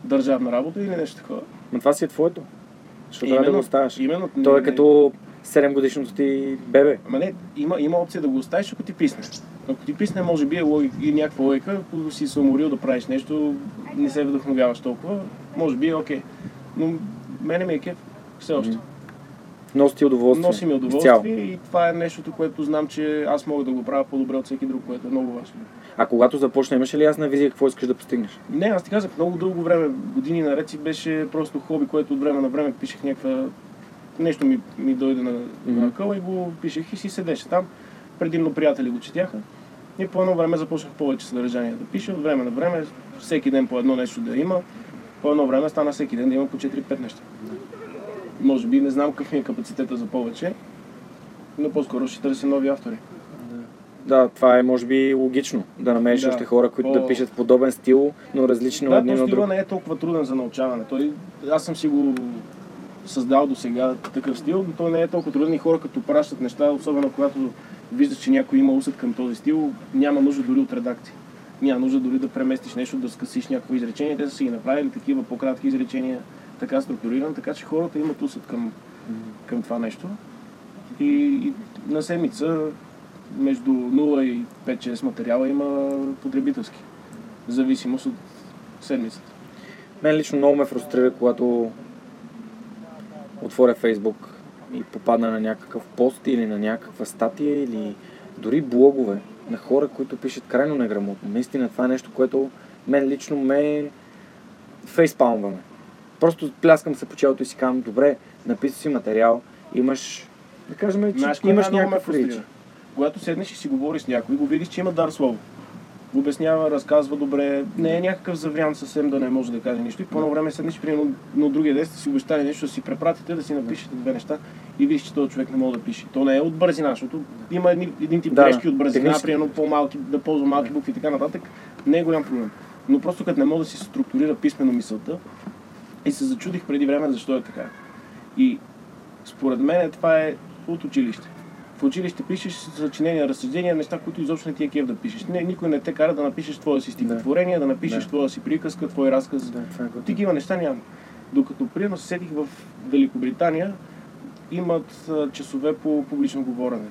държавна работа или нещо такова. Но това си е твоето. Защото трябва да го оставяш. Именно. Той е не- като 7 годишното ти бебе. Ама не, има, има опция да го оставиш, ако ти писне. Ако ти писне, може би е логика, и някаква логика, ако си се уморил да правиш нещо, не се вдъхновяваш толкова, може би е окей. Но мене ми е кеф, все още. Носи ти удоволствие. носи ми Изцяло. удоволствие и това е нещото, което знам, че аз мога да го правя по-добре от всеки друг, което е много важно. А когато започна, имаше ли ясна визия какво искаш да постигнеш? Не, аз ти казах, много дълго време, години наред си беше просто хоби, което от време на време пишех някаква... Нещо ми, ми дойде на, Мгм. на къла и го пишех и си седеше там. Предимно приятели го четяха. И по едно време започнах повече съдържание да пиша. От време на време, всеки ден по едно нещо да има. По едно време стана всеки ден да има по 4-5 неща. Може би не знам какъв ми е капацитета за повече, но по-скоро ще търся нови автори. Да, това е може би логично. Да намериш Да. още хора, които По- да пишат подобен стил, но различни от Да, един то от друг. не е толкова труден за научаване. Той, аз съм си го създал до сега такъв стил, но той не е толкова труден и хора като пращат неща, особено когато виждаш, че някой има усет към този стил, няма нужда дори от редакция. Няма нужда дори да преместиш нещо, да скъсиш някакво изречение. Те са си направили такива по-кратки изречения, така структуриран, така че хората имат усет към, към това нещо. И, и на седмица между 0 и 5-6 материала има потребителски. В зависимост от седмицата. Мен лично много ме фрустрира, когато отворя Фейсбук и попадна на някакъв пост или на някаква статия или дори блогове на хора, които пишат крайно неграмотно. Наистина това е нещо, което мен лично ме фейспалмваме. Просто пляскам се по челото и си казвам, добре, написа си материал, имаш, да кажем, че Знаеш, имаш ме някакъв рич. Когато седнеш и си говориш с някой, го видиш, че има дар слово. Обяснява, разказва добре, не е някакъв заврян съвсем да не може да каже нищо. И по едно време седнеш, примерно, на другия ден сте си обещали нещо, да си препратите, да си напишете две неща и видиш, че този човек не може да пише. То не е от бързина, защото има едни, един тип Да, грешки от бързина, технически. примерно по-малки, да ползва малки букви и така нататък, не е голям проблем. Но просто като не може да си структурира писмено мисълта, и се зачудих преди време защо е така. И според мен това е от училище. В училище пишеш съчинения, разсъждения, неща, които изобщо не ти е кеф да пишеш. Не, никой не те кара да напишеш твоя си стихотворение, да напишеш Да. твоя си приказка, твой разказ. Да, това е. Такива неща няма. Докато примерно се сетих в Великобритания, имат часове по публично говорене.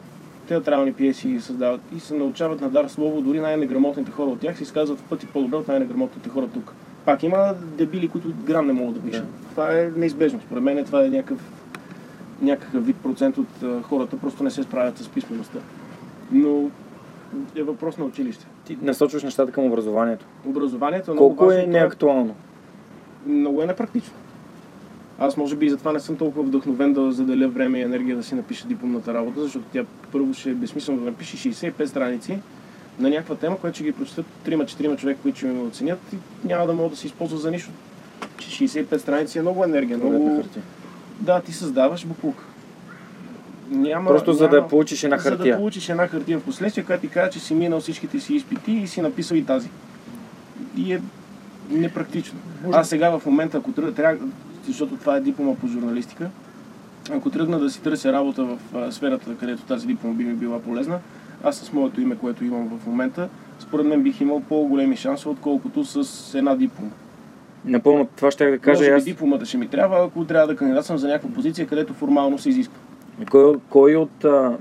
Театрални пиеси създават и се научават на дар слово, дори най-неграмотните хора от тях се изказват в пъти по-добре от най-неграмотните хора тук. Пак има дебили, които грам не могат да пишат. Да. Това е неизбежно. Според мен това е някакъв, някакъв вид процент от а, хората, просто не се справят с писмеността. Но е въпрос на училище. Ти насочваш нещата към образованието. Образованието е много Колко важно. е неактуално? много е непрактично. Аз може би и затова не съм толкова вдъхновен да заделя време и енергия да си напиша дипломната работа, защото тя първо ще е безсмислено да напише 65 страници на някаква тема, която ще ги прочетат 3-4 човека, които ще ме оценят и няма да могат да се използва за нищо. Че 65 страници е много енергия, Много... хартия. Да, ти създаваш буклук. Няма, Просто за да получиш една За да хартия. получиш една хартия в последствие, която ти казва, че си минал всичките си изпити и си написал и тази. И е непрактично. Може- Аз сега в момента, ако тръгна, трябва, защото това е диплома по журналистика, ако тръгна да си търся работа в а, сферата, където тази диплома би ми била полезна, аз с моето име, което имам в момента, според мен бих имал по-големи шансове, отколкото с една диплома. Напълно това ще да кажа Може би аз. дипломата ще ми трябва, ако трябва да кандидатствам за някаква позиция, където формално се изисква. Кой, кой от, а,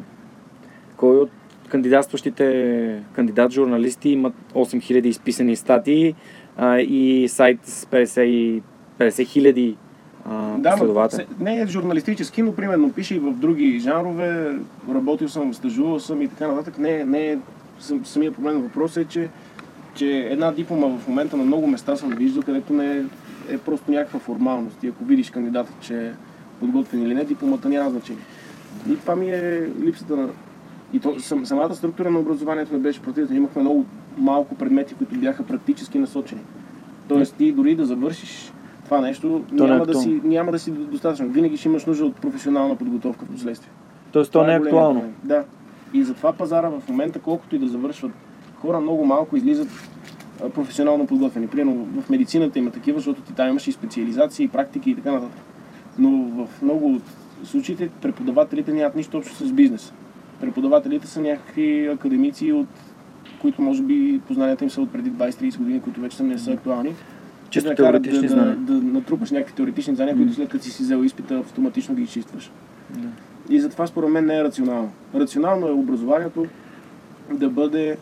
кой от кандидатстващите кандидат журналисти имат 8000 изписани статии а, и сайт с 50 и 50 хиляди а, Да, последователи? не е журналистически, но примерно пише и в други жанрове, работил съм, стажувал съм и така нататък. Не, не е, сам, самия проблем на въпроса е, че, че една диплома в момента на много места съм виждал, където не е, е просто някаква формалност. И ако видиш кандидата, че е подготвен или не, дипломата няма значение. И това ми е липсата на... И то, сам, самата структура на образованието не беше противна. Имахме много малко предмети, които бяха практически насочени. Тоест ти дори да завършиш това нещо, То не е няма да, си, няма да си достатъчно. Винаги ще имаш нужда от професионална подготовка в последствие. Тоест то не е актуално. проблем. Да. И затова пазара в момента, колкото и да завършват хора, много малко излизат професионално подготвени. Примерно в медицината има такива, защото ти там имаш и специализации, и практики и така нататък. Но в много от случаите преподавателите нямат нищо общо с бизнес. Преподавателите са някакви академици, от които може би познанията им са от преди 20-30 години, които вече са не са актуални. Чисто да теоретични да, знания. Да, да, натрупаш някакви теоретични знания, които след като си си взел изпита, автоматично ги изчистваш. Да. И затова според мен не е рационално. Рационално е образованието да бъде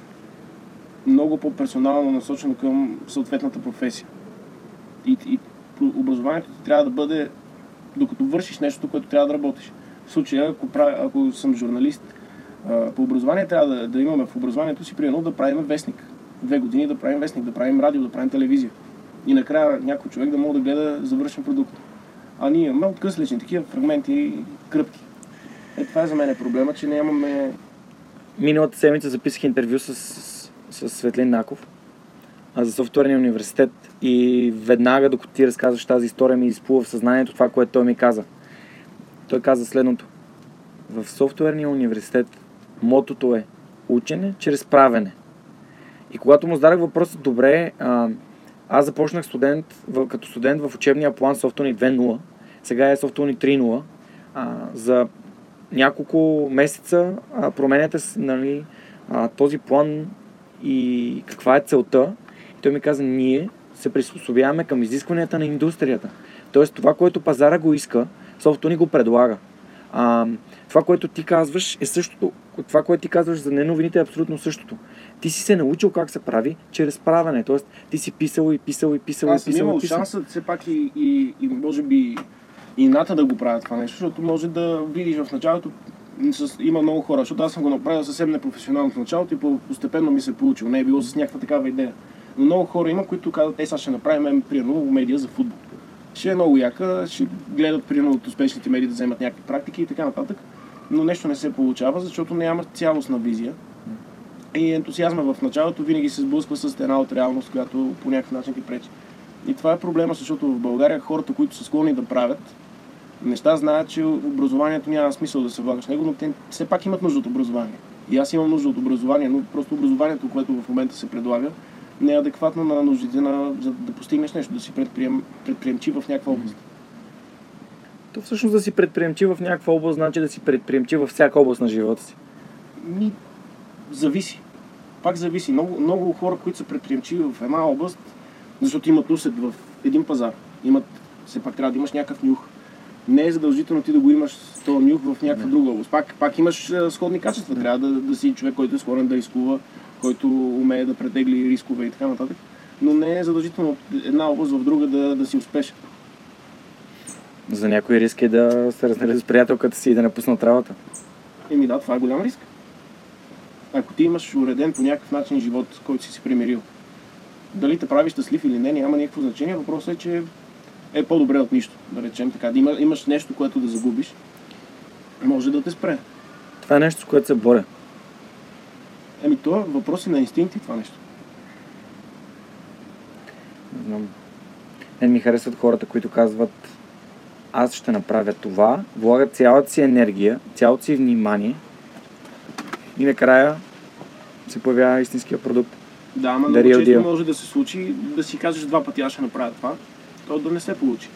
много по-персонално насочено към съответната професия. И, и образованието ти трябва да бъде, докато вършиш нещо, което трябва да работиш. В случая, ако, правя, ако съм журналист а, по образование, трябва да, да имаме в образованието си, примерно, да правим вестник. Две години да правим вестник, да правим радио, да правим телевизия. И накрая някой човек да може да гледа завършен продукт. А ние имаме откъслични такива фрагменти, кръпки. Е, това е за мен проблема, че нямаме... Миналата седмица записах интервю с, с, Светлин Наков а, за софтуерния университет и веднага, докато ти разказваш тази история, ми изплува в съзнанието това, което той ми каза. Той каза следното. В софтуерния университет мотото е учене чрез правене. И когато му зададах въпроса, добре, а, аз започнах студент, в, като студент в учебния план Software 2.0, сега е Software 3.0. А, за няколко месеца а, променяте нали, а, този план и каква е целта. И той ми каза, ние се приспособяваме към изискванията на индустрията. Тоест това, което пазара го иска, софтуер ни го предлага. А, това, което ти казваш е същото. Това, което ти казваш за неновините е абсолютно същото. Ти си се научил как се прави чрез правене. Тоест, ти си писал и писал и писал Аз и писал. имал и писал. шанса все пак и, и, и може би и ната да го правят това нещо, защото може да видиш в началото има много хора, защото аз съм го направил съвсем непрофесионално в началото и по- постепенно ми се е получило. Не е било с някаква такава идея. Но много хора има, които казват, е, сега ще направим, примерно, медия за футбол. Ще е много яка, ще гледат, примерно, от успешните медии да вземат някакви практики и така нататък. Но нещо не се получава, защото няма цялостна визия. И ентусиазма в началото винаги се сблъсква с една от реалност, която по някакъв начин ти пречи. И това е проблема, защото в България хората, които са склонни да правят неща, знаят, че образованието няма смисъл да се влагаш в него, но те все пак имат нужда от образование. И аз имам нужда от образование, но просто образованието, което в момента се предлага, не е адекватно на нуждите на, за да постигнеш нещо, да си предприем, предприемчив в някаква област. То всъщност да си предприемчив в някаква област, значи да си предприемчив във всяка област на живота си. Ми, зависи. Пак зависи. Много, много хора, които са предприемчиви в една област, защото имат усет в един пазар. Имат, все пак трябва да имаш някакъв нюх. Не е задължително ти да го имаш този нюх в някаква Не. друга област. Пак, пак имаш сходни качества. Трябва да, да си човек, който е склонен да рискува, който умее да претегли рискове и така нататък. Но не е задължително една област в друга да, да си успешен. За някой риск е да се разнали с приятелката си и да не пуснат работа. Еми да, това е голям риск. Ако ти имаш уреден по някакъв начин живот, който си си примирил, дали те прави щастлив или не, няма никакво значение. Въпросът е, че е по-добре от нищо, да речем така. Да има, имаш нещо, което да загубиш, може да те спре. Това е нещо, с което се боря. Еми, това е въпрос и на инстинкти това нещо. Не знам. Мен ми харесват хората, които казват аз ще направя това, влагат цялата си енергия, цялото си внимание и накрая се появява истинския продукт. Да, ама много често може да се случи да си кажеш два пъти аз ще направя това, то да не се получи.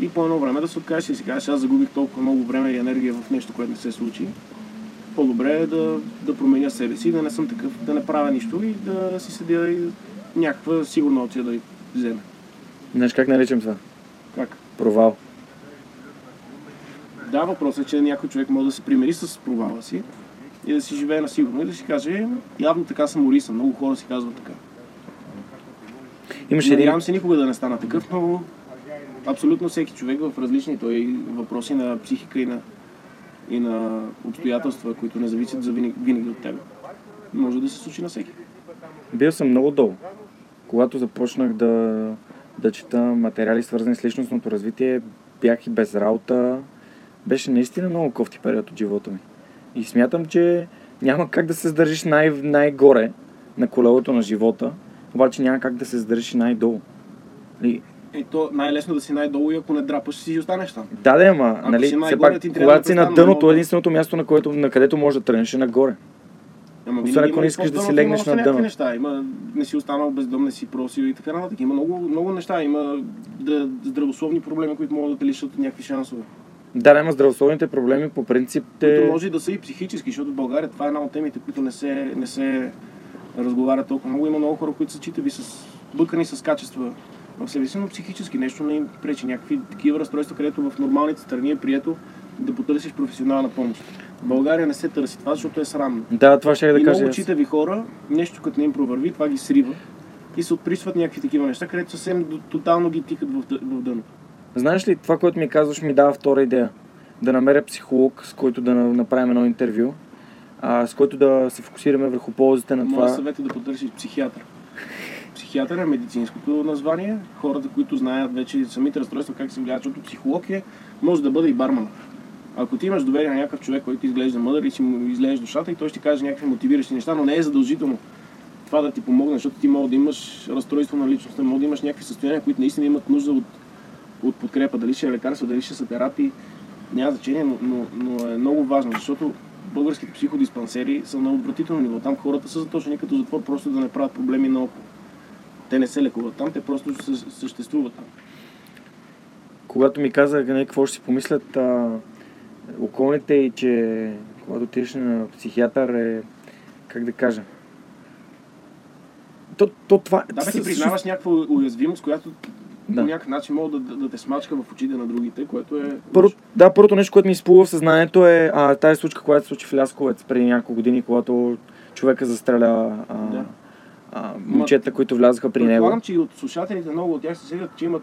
И по едно време да се откажеш и си кажеш аз загубих толкова много време и енергия в нещо, което не се случи. По-добре е да, да променя себе си, да не съм такъв, да не правя нищо и да си седя и някаква сигурна опция да вземе. Знаеш как наричам това? Как? Провал. Да, въпросът е, че някой човек може да се примери с провала си и да си живее на сигурно и да си каже, «Е, явно така съм орисан. Много хора си казват така. Имаше един... Надявам се никога да не стана такъв, но абсолютно всеки човек в различни той въпроси на психика и на, и на обстоятелства, които не зависят за винаги, винаги от теб. Може да се случи на всеки. Бил съм много долу. Когато започнах да, да чета материали, свързани с личностното развитие, бях и без работа. Беше наистина много кофти период от живота ми. И смятам, че няма как да се задържиш най- най-горе на колелото на живота, обаче няма как да се задържиш и най-долу. Нали, то най-лесно да си най-долу и ако не драпаш, си останеш там. Да, да, ама, Ако нали, си все пак, ти когато да си на дъното, единственото място, на, което, на където можеш да тръгнеш е нагоре. Ама Освен ако има не искаш да си легнеш има на дъното. неща. Има, не си останал без дом, не си просил и така нататък. Има много, много неща. Има да, здравословни проблеми, които могат да те лишат от някакви шансове. Да, да, ама здравословните проблеми по принцип те... които може да са и психически, защото в България това е една от темите, които не се, не се разговарят толкова много. Има много хора, които са читави с бъкани с качества в себе си, но психически нещо не им пречи. Някакви такива разстройства, където в нормалните страни е прието да потърсиш професионална помощ. В България не се търси това, защото е срамно. Да, това ще я да и кажа. много читави хора, нещо като не им провърви, това ги срива и се отприсват някакви такива неща, където съвсем тотално ги тикат в, в дъно. Знаеш ли, това, което ми казваш, ми дава втора идея. да намеря психолог, с който да на- направим едно интервю, а, с който да се фокусираме върху ползите на Моя това. съвет е да потърсиш психиатър. Психиатър е медицинското название. Хората, които знаят вече самите разстройства как се влияят, защото психолог е, може да бъде и барман. Ако ти имаш доверие на някакъв човек, който изглежда мъдър и си му излезеш душата и той ще каже някакви мотивиращи неща, но не е задължително това да ти помогне, защото ти може да имаш разстройство на личността, може да имаш някакви състояния, които наистина имат нужда от, от подкрепа. Дали ще е лекарство, дали ще са терапии, няма значение, но, но, но е много важно, защото българските психодиспансери са на отвратително ниво. Там хората са заточени като затвор, просто да не правят проблеми наоколо. Те не се лекуват там, те просто съ- съществуват там. Когато ми каза не, какво ще си помислят а, околните и че когато отидеш на психиатър е, как да кажа, то, то това... Да, бе, ти признаваш някаква уязвимост, която Да. по някакъв начин може да, да, да те смачка в очите на другите, което е... Първо, да, първото нещо, което ми изплува в съзнанието е а, тази случка, която се случи в Лясковец преди няколко години, когато човека застреля а, Да. а, момчета, които влязаха при него. Предполагам, че и от слушателите много от тях се седят, че имат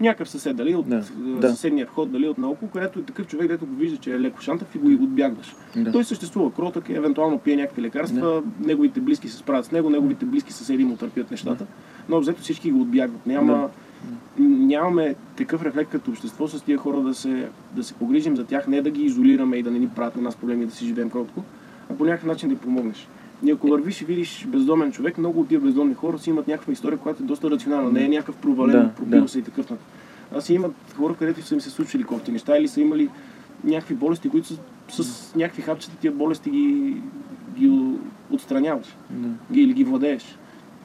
някакъв съсед, дали от Да, да, да. съседния вход, дали от наоколо, където е такъв човек, дето го вижда, че е леко шантав и го отбягваш. Да. Той съществува кротък, е, евентуално пие някакви лекарства, неговите близки се справят с него, неговите близки съседи му търпят нещата, но взето всички го отбягват. Няма, Нямаме такъв рефлект като общество с тия хора да се, да се погрижим за тях, не да ги изолираме и да не ни правят на нас проблеми и да си живеем кротко, а по някакъв начин да им помогнеш. И ако вървиш и видиш бездомен човек, много от тия бездомни хора си имат някаква история, която е доста рационална, не е някакъв провален, Да, пробил да. се и такъв. А си имат хора, където са им се случили кофти неща или са имали някакви болести, които са, с някакви хапчета тия болести ги, ги отстраняваш Да. ги, или ги владееш.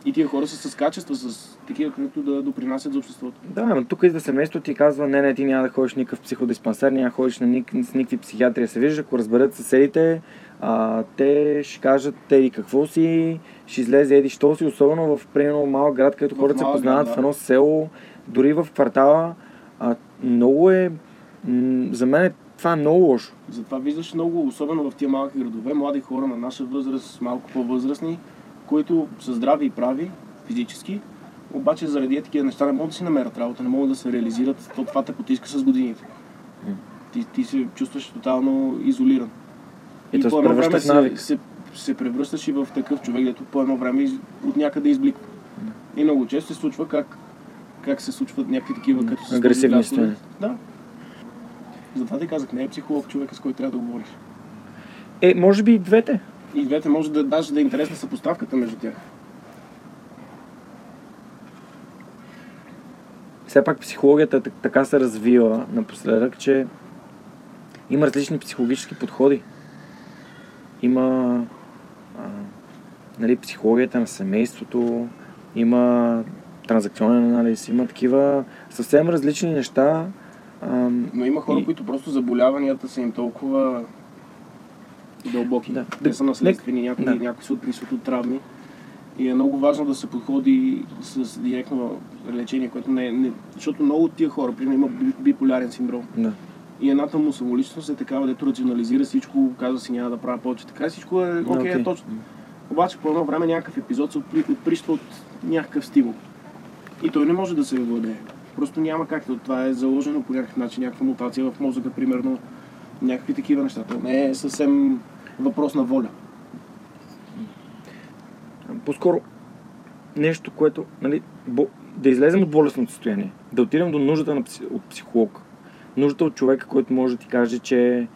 И тия хора са с качества, с такива, които да допринасят за обществото. Да, но тук идва семейството и ти казва, не, не, ти няма да ходиш никакъв психодиспансер, няма да ходиш на ник, с никакви психиатри да се виждаш, ако разберат съседите, а, те ще кажат, те и какво си, ще излезе еди, що си, особено в примерно малък град, където хората се познават град, в да. едно село, дори в квартала, а, много е, м- за мен е, това е много лошо. Затова виждаш много, особено в тия малки градове, млади хора на наша възраст, малко по-възрастни, които са здрави и прави, физически, обаче заради е такива неща не могат да си намерят работа, не могат да се реализират, то това те потиска с годините. Ти, ти се чувстваш тотално изолиран. И то се по едно време. Се, се, се превръщаш и в такъв човек, дето по едно време из- от някъде избликва. И много често се случва как, как се случват някакви такива, като с Агресивни този състояния. Да. Затова ти казах, не е психолог човека, с който трябва да говориш. Е, може би и двете. И двете може да даже да е интересна съпоставката между тях. все пак психологията так- така се развива напоследък, че има различни психологически подходи. Има а, нали, психологията на семейството, има транзакционен анализ, има такива съвсем различни неща. А, Но има хора, И- които просто заболяванията са им толкова дълбоки. Да. Те са наследствени, някои, Да. някои са от присут от травми. И е много важно да се подходи с директно лечение, което не е... Не, защото много от тия хора, примерно, има би- биполярен синдром. да. И едната му самоличност е такава, дето рационализира всичко, казва си няма да правя повече така, всичко е окей, окей. е точно. Обаче по едно време някакъв епизод се отпри- отприщва от някакъв стимул. И той не може да се владее. Просто няма как. Това е заложено по някакъв начин, някаква мутация в мозъка, примерно. Някакви такива неща. То не е съвсем въпрос на воля. По-скоро нещо, което, нали, бо, да излезем от болестното състояние, да отидем до нуждата на, пси- от психолог. Нуждата от човека, който може да ти каже, че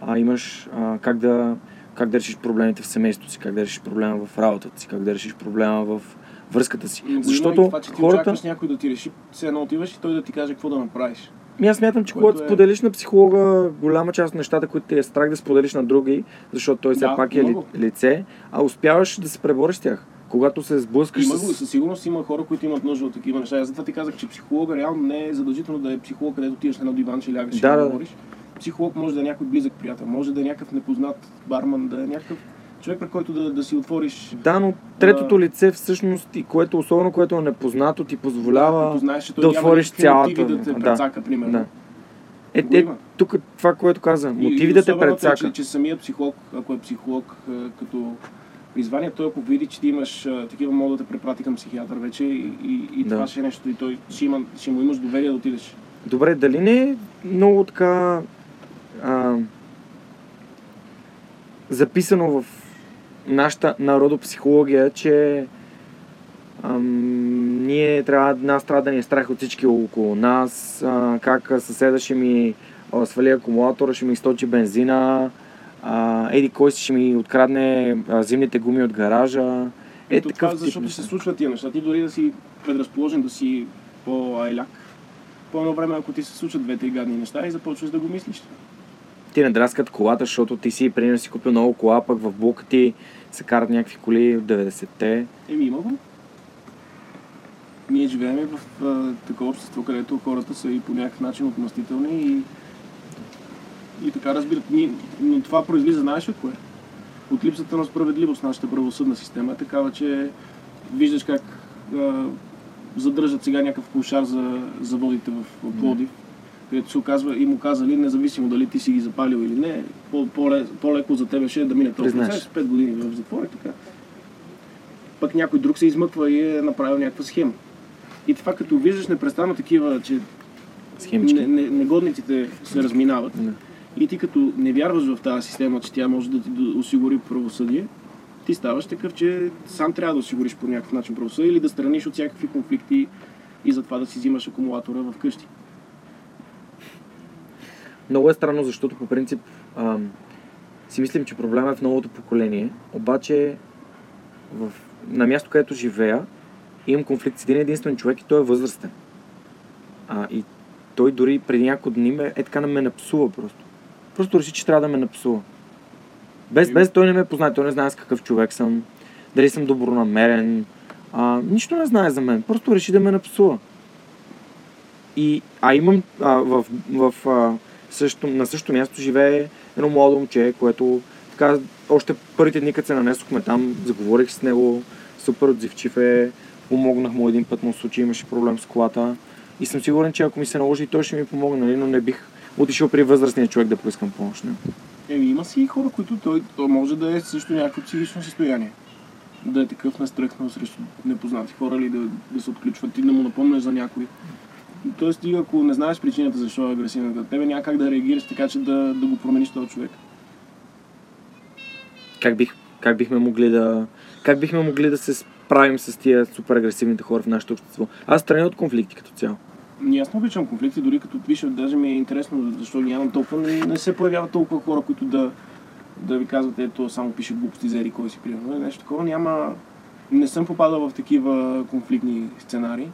а, имаш а, как, да, как да решиш проблемите в семейството си, как да решиш проблема в работата си, как да решиш проблема в връзката си. Има Защото и това, че ти хората... някой да ти реши, все едно отиваш и той да ти каже какво да направиш. Ми аз смятам, че когато е- споделиш на психолога голяма част от нещата, които ти е страх да споделиш на други, защото той все Да, пак е ли, лице, а успяваш да се пребориш с тях. Когато се сблъскаш Има го, със сигурност има хора, които имат нужда от такива неща. Аз затова ти казах, че психолога реално не е задължително да е психолог, където отиваш на едно диванче и лягаш и Да, да да. говориш. Психолог може да е някой близък приятел, може да е някакъв непознат барман, да е някакъв човек, при който да, да си отвориш. Да, но третото лице всъщност, и което, особено което е непознато, ти позволява... Като знаеш, че той да отвориш цялата- да те да. прецака, примерно. Да. Е, е, тук това, което каза, мотиви да те прецака. Че, че самият психолог, ако е психолог е, като призвание, той ако види, че ти имаш е, такива, мога да те препрати към психиатър вече и, и, и Да. това ще е нещо и той ще, има, ще му имаш доверие да отидеш. Добре, дали не е много така а, записано в нашата народопсихология, че ам, ние трябва, нас трябва да ни е страх от всички около нас, а, как съседа ще ми а, свали акумулатора, ще ми източи бензина, а, еди кой си ще ми открадне а, зимните гуми от гаража. Е, Ето такъв това, тип защото неща. се случват тия неща. Ти дори да си предразположен да си по-айляк, по едно време, ако ти се случат две-три гадни неща и започваш да го мислиш. Ти не драскат колата, защото ти си, примерно, си купил много кола, пък в блока ти се карат някакви коли от 90-те. Еми има го. Ние живеем в а, такова общество, където хората са и по някакъв начин отмъстителни и, и така разбират. Ние, но това произлиза, знаеш от кое? От липсата на справедливост. Нашата правосъдна система е такава, че виждаш как а, задържат сега някакъв кошар за заводите в, в Плодив, където се оказва и му казали, независимо дали ти си ги запалил или не, по- по-ле- по-леко за тебе ще е да мине този процес, 5 години в затвора и така пък някой друг се измъква и е направил някаква схема. И това като виждаш непрестанно такива, че не, не, негодниците се разминават Да. и ти като не вярваш в тази система, че тя може да ти осигури правосъдие, ти ставаш такъв, че сам трябва да осигуриш по някакъв начин правосъдие или да страниш от всякакви конфликти и затова да си взимаш акумулатора в къщи. Много е странно, защото по принцип ам, си мислим, че проблема е в новото поколение, обаче в, на място, където живея, имам конфликт с един единствен човек и той е възрастен. А, и той дори преди няколко дни ме, е така не ме напсува просто. Просто реши, че трябва да ме напсува. Без, без той не ме познае, той не знае с какъв човек съм, дали съм добронамерен, а, нищо не знае за мен, просто реши да ме напсува. И, а имам а, в, в а, също, на същото място живее едно младо момче, което така, още първите дни, като се нанесохме там, заговорих с него, супер отзивчив е, помогнах му един път му случи, имаше проблем с колата. И съм сигурен, че ако ми се наложи, той ще ми помогне, нали? но не бих отишъл при възрастния човек да поискам помощ. Не? Еми, има си и хора, които той, той може да е също някакво психично състояние. Да е такъв настръхнал срещу непознати хора или да, да се отключват и да му напомняш за някой. Тоест, ти ако не знаеш причината защо е агресивен към тебе, няма как да реагираш така, че да, да го промениш този човек. Как, бих, как бихме могли да... Как бихме могли да се справим с тия супер агресивните хора в нашето общество? Аз страня от конфликти като цяло. Ами аз не обичам конфликти, дори като пиша, даже ми е интересно, защо ги нямам толкова, не, не се появяват толкова хора, които да, да ви казват, ето само пише глупости за кой си примерно. Нещо такова няма. Не съм попадал в такива конфликтни сценарии.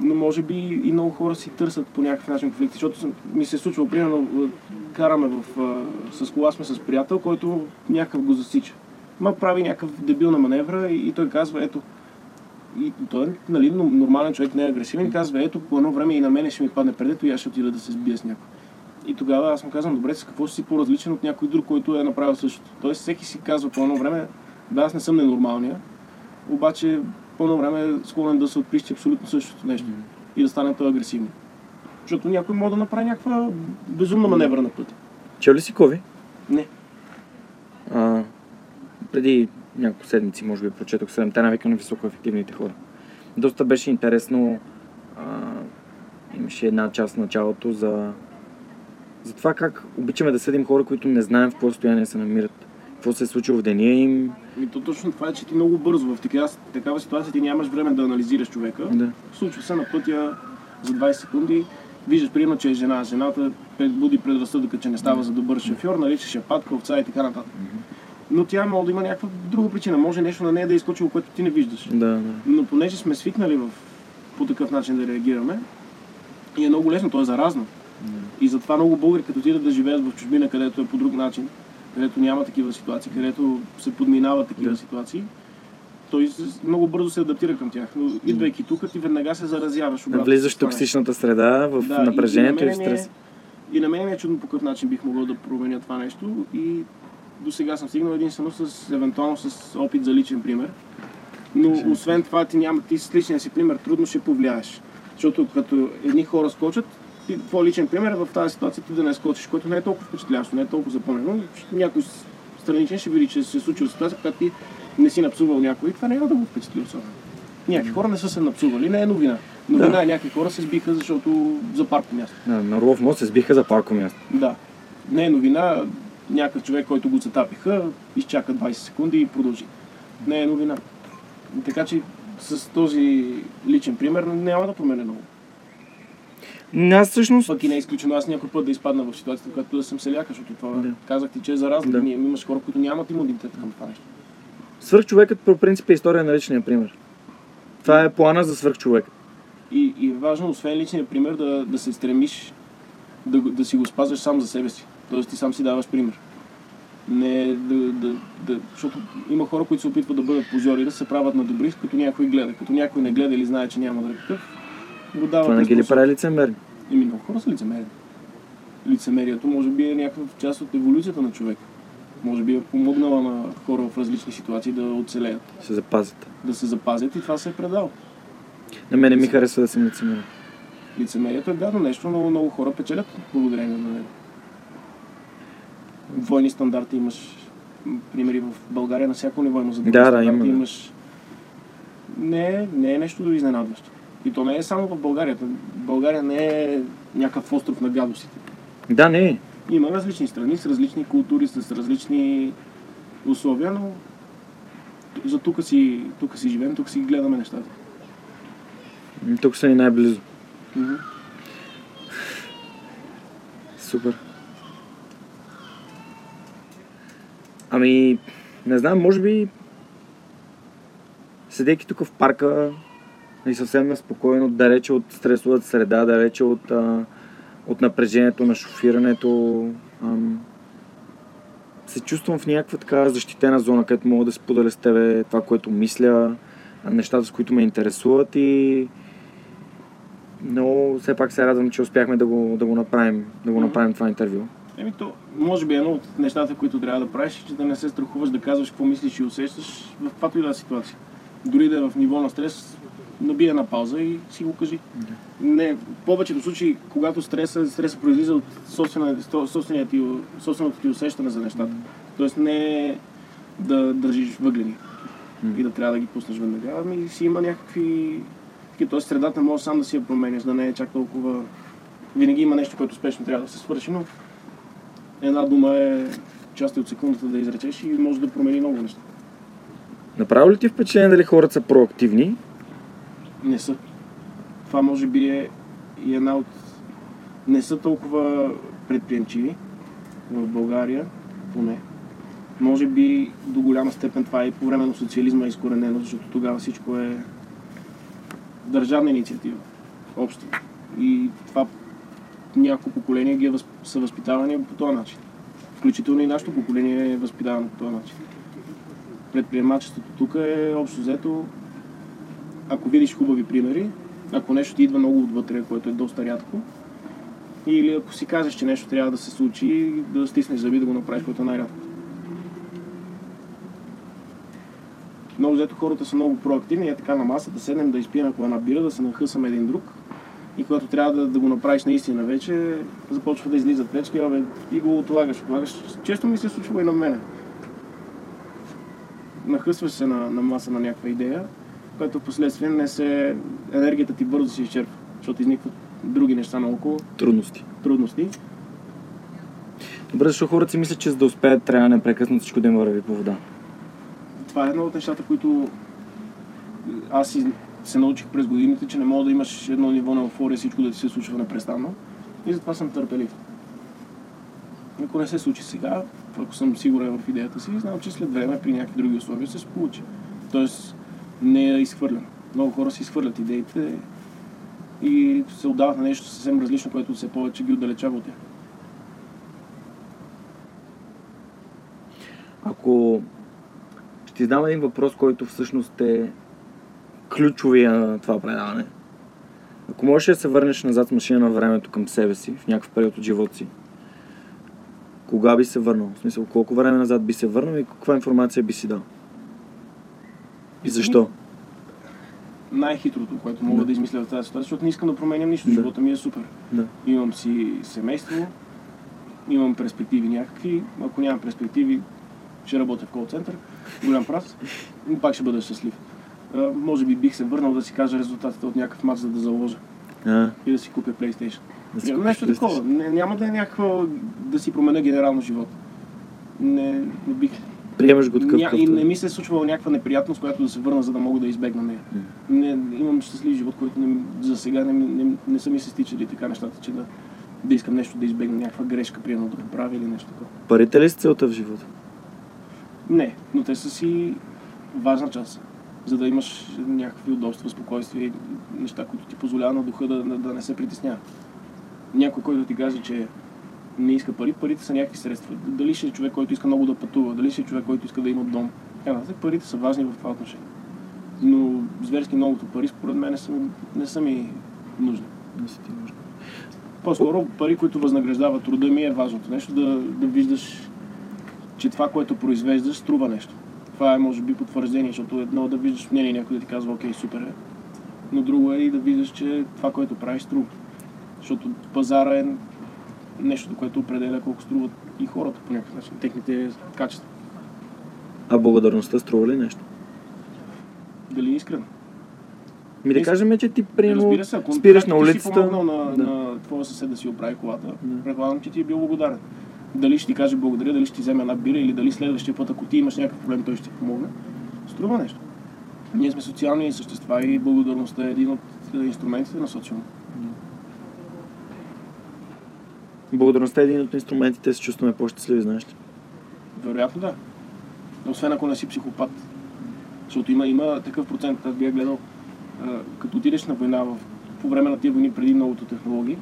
Но може би и много хора си търсят по някакъв начин конфликти, защото съм- ми се е случвало, примерно, караме в, а, с кола сме с приятел, който някакъв го засича. Ма прави някакъв дебилна маневра и, и той казва, ето, и той, нали, но- нормален човек не е агресивен, казва, ето, по едно време и на мене ще ми падне предето и аз ще отида да се сбия с някой. И тогава аз му казвам, добре, с какво си по-различен от някой друг, който е направил същото. Тоест всеки си казва по едно време, да, аз не съм ненормалния, обаче по едно време е склонен да се отприщи абсолютно същото нещо и да стане той агресивен. Защото някой може да направи някаква безумна маневра на пътя. Чел ли си Кови? Не. А, преди няколко седмици, може би, прочетох 7 навика на високоефективните хора. Доста беше интересно. А, имаше една част в началото за, за това как обичаме да съдим хора, които не знаем в какво състояние се намират. Какво се е случило в деня им. И то точно това е, че ти много бързо в такава, такава ситуация ти нямаш време да анализираш човека. Да. Случва се на пътя за 20 секунди. Виждаш, примерно, че е жена. Жената буди предразсъдъка, че не става за добър шофьор, нарича шапатка, овца и така нататък. Но тя може да има някаква друга причина. Може нещо на нея да е изкочило, което ти не виждаш. Да, да. Но понеже сме свикнали в, по такъв начин да реагираме, и е много лесно, то е заразно. И затова много българи, като отидат да живеят в чужбина, където е по друг начин, където няма такива ситуации, където се подминават такива Да. ситуации, той много бързо се адаптира към тях. Но идвайки тук, ти веднага се заразяваш. обратно Влизаш в това токсичната среда, в Да, напрежението и, и, в е- стрес. И на мен ми е чудно по какъв начин бих могъл да променя това нещо. И до сега съм стигнал единствено с, евентуално с опит за личен пример. Но освен това, ти, няма, ти с личния си пример трудно ще повлияеш. Защото като едни хора скочат, ти, твой личен пример в тази ситуация ти да не скочиш, което не е толкова впечатляващо, не е толкова запомнено. Някой страничен ще види, че се е случила ситуация, когато ти не си напсувал някой. И това няма да го впечатли особено. Някакви хора не са се напсували, не е новина. Новина е някакви хора се сбиха, защото за парко място. На, на Орлов мост се сбиха за парко място. Да. Не е новина, някакъв човек, който го затапиха, изчака 20 секунди и продължи. Не е новина. Така че с този личен пример няма да променя много. Аз всъщност... Пък и не е изключено аз някой път да изпадна в ситуацията, в която да съм селяка, защото това Да. казах ти, че е заразно. Да. Ние имаш хора, които нямат имунитет към това нещо. Свърхчовекът по принцип е история на личния пример. Това е плана за свърхчовек. И, и е важно, освен личния пример, да, да се стремиш да, да си го спазваш сам за себе си. Тоест ти сам си даваш пример. Не да, да, да, защото има хора, които се опитват да бъдат позори, да се правят на добри, като някой гледа. Като някой не гледа или знае, че няма да е такъв, го дава. Това не ги ли прави лицемерни? Еми, много хора са лицемери. Лицемерието може би е някаква част от еволюцията на човека. Може би е помогнала на хора в различни ситуации да оцелеят, Се запазят. да се запазят и това се е предало. На мене ми харесва да съм лицемерен. Лицемерието е гадно нещо, но много хора печелят благодарение на него. Двойни стандарти имаш примери в България на всяко ниво има за Да, да, стандарти. има, да. Имаш... Не, е- не е нещо изненадващо. И то не е само в България. България не е някакъв остров на гадостите. Да, не. Има различни страни с различни култури, с различни условия, но за тук си, тук си живеем, тук си гледаме нещата. Тук са и най-близо. Супер. Ами, не знам, може би седейки тук в парка и съвсем спокойно, далече от стресовата среда, далече от, а, от напрежението на шофирането, ам, се чувствам в някаква така защитена зона, където мога да споделя с тебе това, което мисля, нещата, с които ме интересуват и но все пак се радвам, че успяхме да го, да го направим, да го направим това интервю. Еми то, може би едно от нещата, които трябва да правиш, е, че да не се страхуваш да казваш какво мислиш и усещаш в каквато и да е ситуация. Дори да е в ниво на стрес, набия на пауза и си го кажи. Не, в повечето случаи, когато стреса, стреса произлиза от собствена, собственият ти, собственото ти усещане за нещата. Тоест не да държиш въглени и да трябва да ги пуснеш веднага, ами си има някакви... Тоест средата може сам да си я променяш, да не е чак толкова... Винаги има нещо, което спешно трябва да се свърши, но една дума е части от секундата да изречеш и може да промени много неща. Направо ли ти впечатление дали хората са проактивни? Не са. Това може би е и една от... Не са толкова предприемчиви в България, поне. Може би до голяма степен това и по време на социализма е изкоренено, защото тогава всичко е държавна инициатива, общо. И това няколко поколения ги е въз... са възпитавани по този начин. Включително и нашето поколение е възпитавано по този начин. Предприемачеството тук е общо взето ако видиш хубави примери, ако нещо ти идва много отвътре, което е доста рядко, или ако си кажеш, че нещо трябва да се случи, да стиснеш зъби да го направиш, което е най-рядко. Много взето хората са много проактивни, е така на маса, да седнем да изпием по една бира, да се нахъсаме един друг. И когато трябва да, да го направиш наистина вече, започва да излизат пречки, абе, и го отлагаш, отлагаш. Често ми се случва и на мене. Нахъсваш се на, на маса на някаква идея, което последствие не се... енергията ти бързо се изчерпва, защото изникват други неща наоколо, Трудности. трудности. Добре, защото хората си мислят, че за да успеят трябва непрекъснато всичко да им върви по вода. Това е едно от нещата, които аз си се научих през годините, че не мога да имаш едно ниво на еуфория, всичко да ти се случва непрестанно. И затова съм търпелив. Ако не се случи сега, ако съм сигурен в идеята си, знам, че след време при някакви други условия се получи. Тоест не е изхвърлен. Много хора си изхвърлят идеите и се отдават на нещо съвсем различно, което все повече ги отдалечава от тях. Ако ще ти задам един въпрос, който всъщност е ключовия на това предаване. Ако можеш да се върнеш назад с машина на времето към себе си, в някакъв период от живота си, кога би се върнал? В смисъл, колко време назад би се върнал и каква информация би си дал? И защо? Най-хитрото, което мога Да. да измисля в тази ситуация, защото не искам да променям нищо. Да. Живота ми е супер. Да. Имам си семейство, имам перспективи някакви. Ако нямам перспективи, ще работя в кол център. Голям прас. Но пак ще бъда щастлив. а, може би бих се върнал да си кажа резултатите от някакъв матч, за да заложа А, и да си купя PlayStation. да си Е, нещо PlayStation. такова. Не, няма да е някаква да си променя генерално живота. Не, не бих. Приемаш го такъв Ня, и не ми се е случвала някаква неприятност, която да се върна, за да мога да избегна нея. Не, имам щастлив живот, който не, за сега не, не, не са ми се стичали така нещата, че да, да искам нещо да избегна, някаква грешка, примерно да поправя или нещо такова. Парите ли са целта в живота? Не, но те са си важна част. За да имаш някакви удобства, спокойствие неща, които ти позволяват на духа да, да, да не се притеснява. Някой, който ти каже, че не иска пари, парите са някакви средства. Дали ще е човек, който иска много да пътува, дали ще е човек, който иска да има дом. Така нататък, парите са важни в това отношение. Но зверски многото пари, според мен, не са, не са ми нужни. Не си ти нужно. По-скоро пари, които възнаграждават труда ми е важното нещо, да, да виждаш, че това, което произвеждаш, струва нещо. Това е, може би, потвърждение, защото едно е да виждаш мнение, някой да ти казва, окей, супер е. Но друго е и да виждаш, че това, което правиш, струва. Защото пазара е нещо, което определя колко струват и хората по някакъв начин, техните качества. А благодарността струва ли нещо? Дали е искрен? Ми да кажем, че ти Разбира се, ако спираш на ти си улицата. помогнал на, Да. на твоя съсед да си оправи колата, Да. предполагам, че ти е бил благодарен. Дали ще ти каже благодаря, дали ще ти вземе една бира или дали следващия път, ако ти имаш някакъв проблем, той ще ти помогне. Струва нещо. Ние сме социални същества и благодарността е един от инструментите на социума. Благодарността е един от инструментите се чувстваме по-щастливи, знаеш ли? Вероятно да. Освен ако не си психопат. Защото има, има такъв процент, аз бях гледал, като отидеш на война в, по време на тия войни преди новото технологии,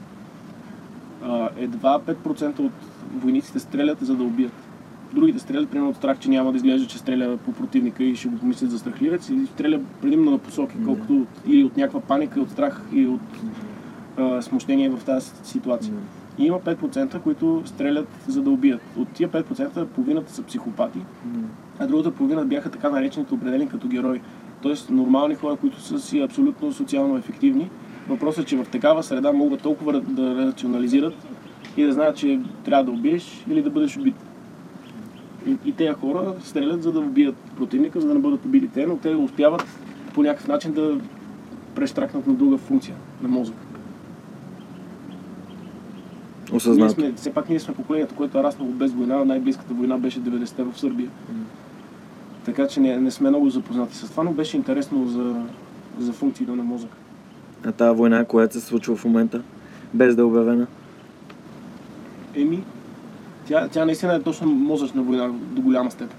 едва 5% от войниците стрелят за да убият. Другите стрелят примерно от страх, че няма да изглежда, че стреля по противника и ще го помислят за страхливец и стреля предимно на посоки, колкото от, или от някаква паника, от страх и от а, смущение в тази ситуация. И има 5%, които стрелят за да убият. От тия 5% половината са психопати, а другата половина бяха така наречените определени като герои. Тоест нормални хора, които са си абсолютно социално ефективни. Въпросът е, че в такава среда могат толкова да- рационализират и да знаят, че трябва да убиеш или да бъдеш убит. И, и тези хора стрелят за да убият противника, за да не бъдат убили те, но те успяват по някакъв начин да прещракнат на друга функция на мозъка. Ние Осъзнато. сме, все пак ние сме поколението, което е раснало без война. Най-близката война беше 90-те в Сърбия. Така че не, не сме много запознати с това, но беше интересно за, за функциите на мозъка. А тази война, която се случва в момента, без да е обявена. Еми, тя, тя наистина е точно мозъчна война до голяма степен.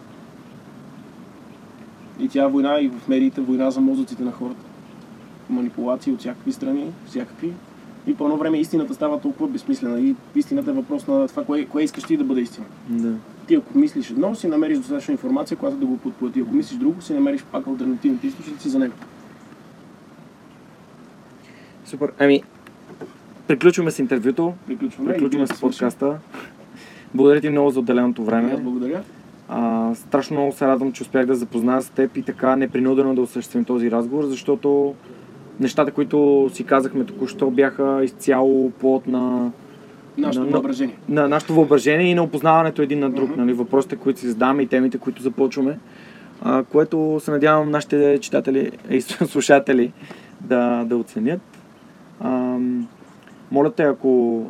И тя е война и в медиите, война за мозъците на хората. Манипулации от всякакви страни, всякакви. И по едно време истината става толкова безсмислена. И истината е въпрос на това, кое, кое искаш ти да бъде истина. Да. Ти ако мислиш едно, си намериш достатъчно информация, която да го подплати. Ако мислиш друго, си намериш пак альтернативните източници за него. Супер. Ами, приключваме с интервюто. Приключваме. Приключваме с подкаста. Благодаря ти много за отделеното И Аз време. благодаря. А, страшно много се радвам, че успях да запозная с теб и така непринудено да осъществим този разговор, защото нещата, които си казахме току-що, бяха изцяло плод на, Нашето На- на- въображение. на нашето въображение и на опознаването един на друг. Мгм. Нали, въпросите, които си задаваме и темите, които започваме. А, което се надявам нашите читатели и *laughs* слушатели да, да оценят. Ам, моля те, ако,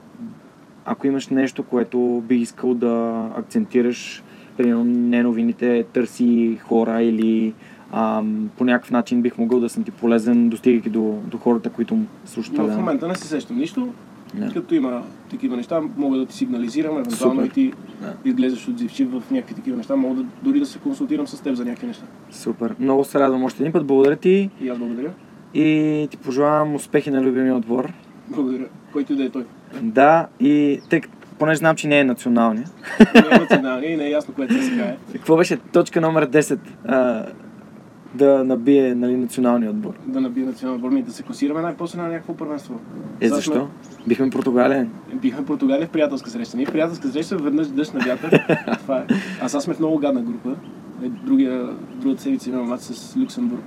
ако имаш нещо, което би искал да акцентираш, примерно не новините, търси хора или ам, по някакъв начин бих могъл да съм ти полезен, достигайки до, до хората, които слушат. Но в момента не се сещам нищо. Да. Като има такива неща, мога да ти сигнализирам, евентуално и ти Да. изглеждаш отзивчив в някакви такива неща. Мога да, дори да се консултирам с теб за някакви неща. Супер. Много се радвам още един път. Благодаря ти. И аз благодаря. И ти пожелавам успехи на любимия отбор. Благодаря. Който да е той. Да, и тъй понеже знам, че не е националния. Не е националния и не е ясно което се кае. *laughs* Какво беше точка номер 10? Да набие нали, националния отбор. Да набие национален отбор и да се класираме най-после на някакво първенство. Е, Сега защо? Бихме Португалия. Бихме Португалия в приятелска среща. Ние в приятелска среща веднъж дъжд на вятър. *laughs* Това е. А сега сме в много гадна група. Е, Другия, другата седмица имаме матч с Люксембург,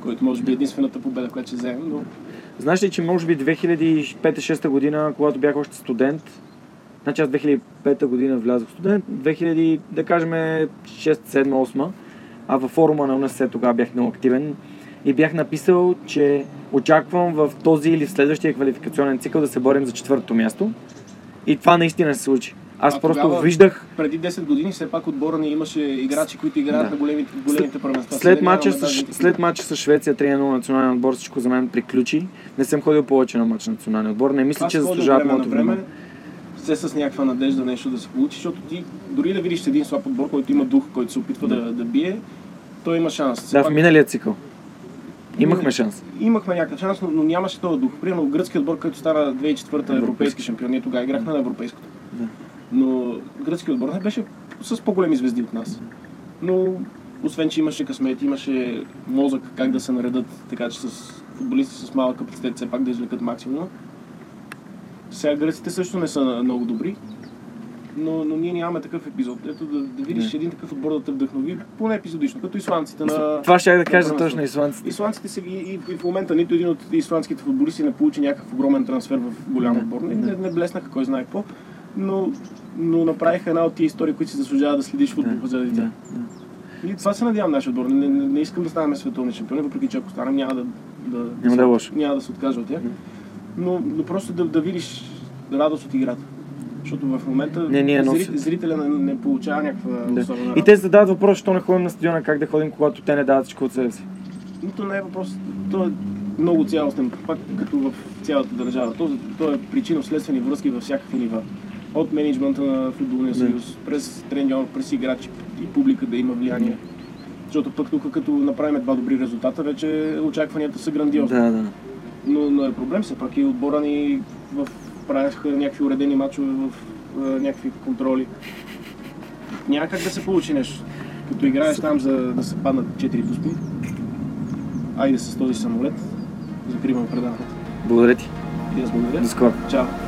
който може би е единствената победа, която ще вземем, но Знаеш ли, че може би 2005-2006 година, когато бях още студент, значи аз 2005 година влязох студент, 2000, да кажем 6-7-8, а във форума на УНСС тогава бях много активен, и бях написал, че очаквам в този или в следващия квалификационен цикъл да се борим за четвъртото място. И това наистина се случи. Аз А просто тогава- виждах Преди 10 години все пак отбора ни имаше играчи, които играят Да. на големите, големите първенства. след нямаме с, след матча с Швеция 3-0 национален отбор всичко за мен приключи. Не съм ходил повече на матч на националния отбор. Не мисля, Аз че на моето време, време. Все с някаква надежда нещо да се получи, защото ти дори да видиш един слаб отбор, който има дух, който се опитва да, да бие, той има шанс. Все Да, в миналия цикъл. Имахме шанс. Имахме някакъв шанс, но, но нямаше този дух. Примерно гръцкият отбор, който стана 2004 европейски шампион, ние тогава играхме на европейското. Да. Но гръцкият отбор не беше с по-големи звезди от нас. Но освен, че имаше късмет, имаше мозък как да се наредат, така че с футболисти с малък капацитет все пак да извлекат максимума. Сега гръците също не са много добри, но, но ние нямаме такъв епизод. Ето да, да видиш Не. един такъв отбор да те вдъхнови, поне епизодично, като исландците на... Това ще я да на кажа първенството. точно исландците. Исландците са и, и, и в момента нито един от исландските футболисти не получи някакъв огромен трансфер в голям Да, отбор. Не, не, не блеснаха кой знае какво, но, но направиха една от тия истории, които си заслужава да следиш футбол Да, заради да, тях. да. И това се надявам нашия отбор. Не, не, не искам да станем световни шампиони, въпреки че ако станем няма да, да, Няма да е лошо. няма да се откажа от тях. Но, но просто да, да видиш радост от играта. Защото в момента Не, ние зрит, зрителя не, не получава някаква Да. особена И те задават въпрос, защо не ходим на стадиона, как да ходим, когато те не дават всичко от себе си. Нито не е въпрос, то е много цялостен, пак като в цялата държава. То, то е причинно-следствени връзки във всякакви нива. От менеджмента на футболния съюз, през треньор, през играчи и публика да има влияние. Защото пък тук като направим два добри резултата, вече очакванията са грандиозни. Да, да. Но, но е проблем все пак и отбора ни в, правяха някакви уредени мачове в а, някакви контроли. Няма как да се получи нещо. Като играеш там за да се паднат 4 дуспи, айде с този самолет, закривам предаването. Благодаря ти. И аз благодаря. До скоро. Чао.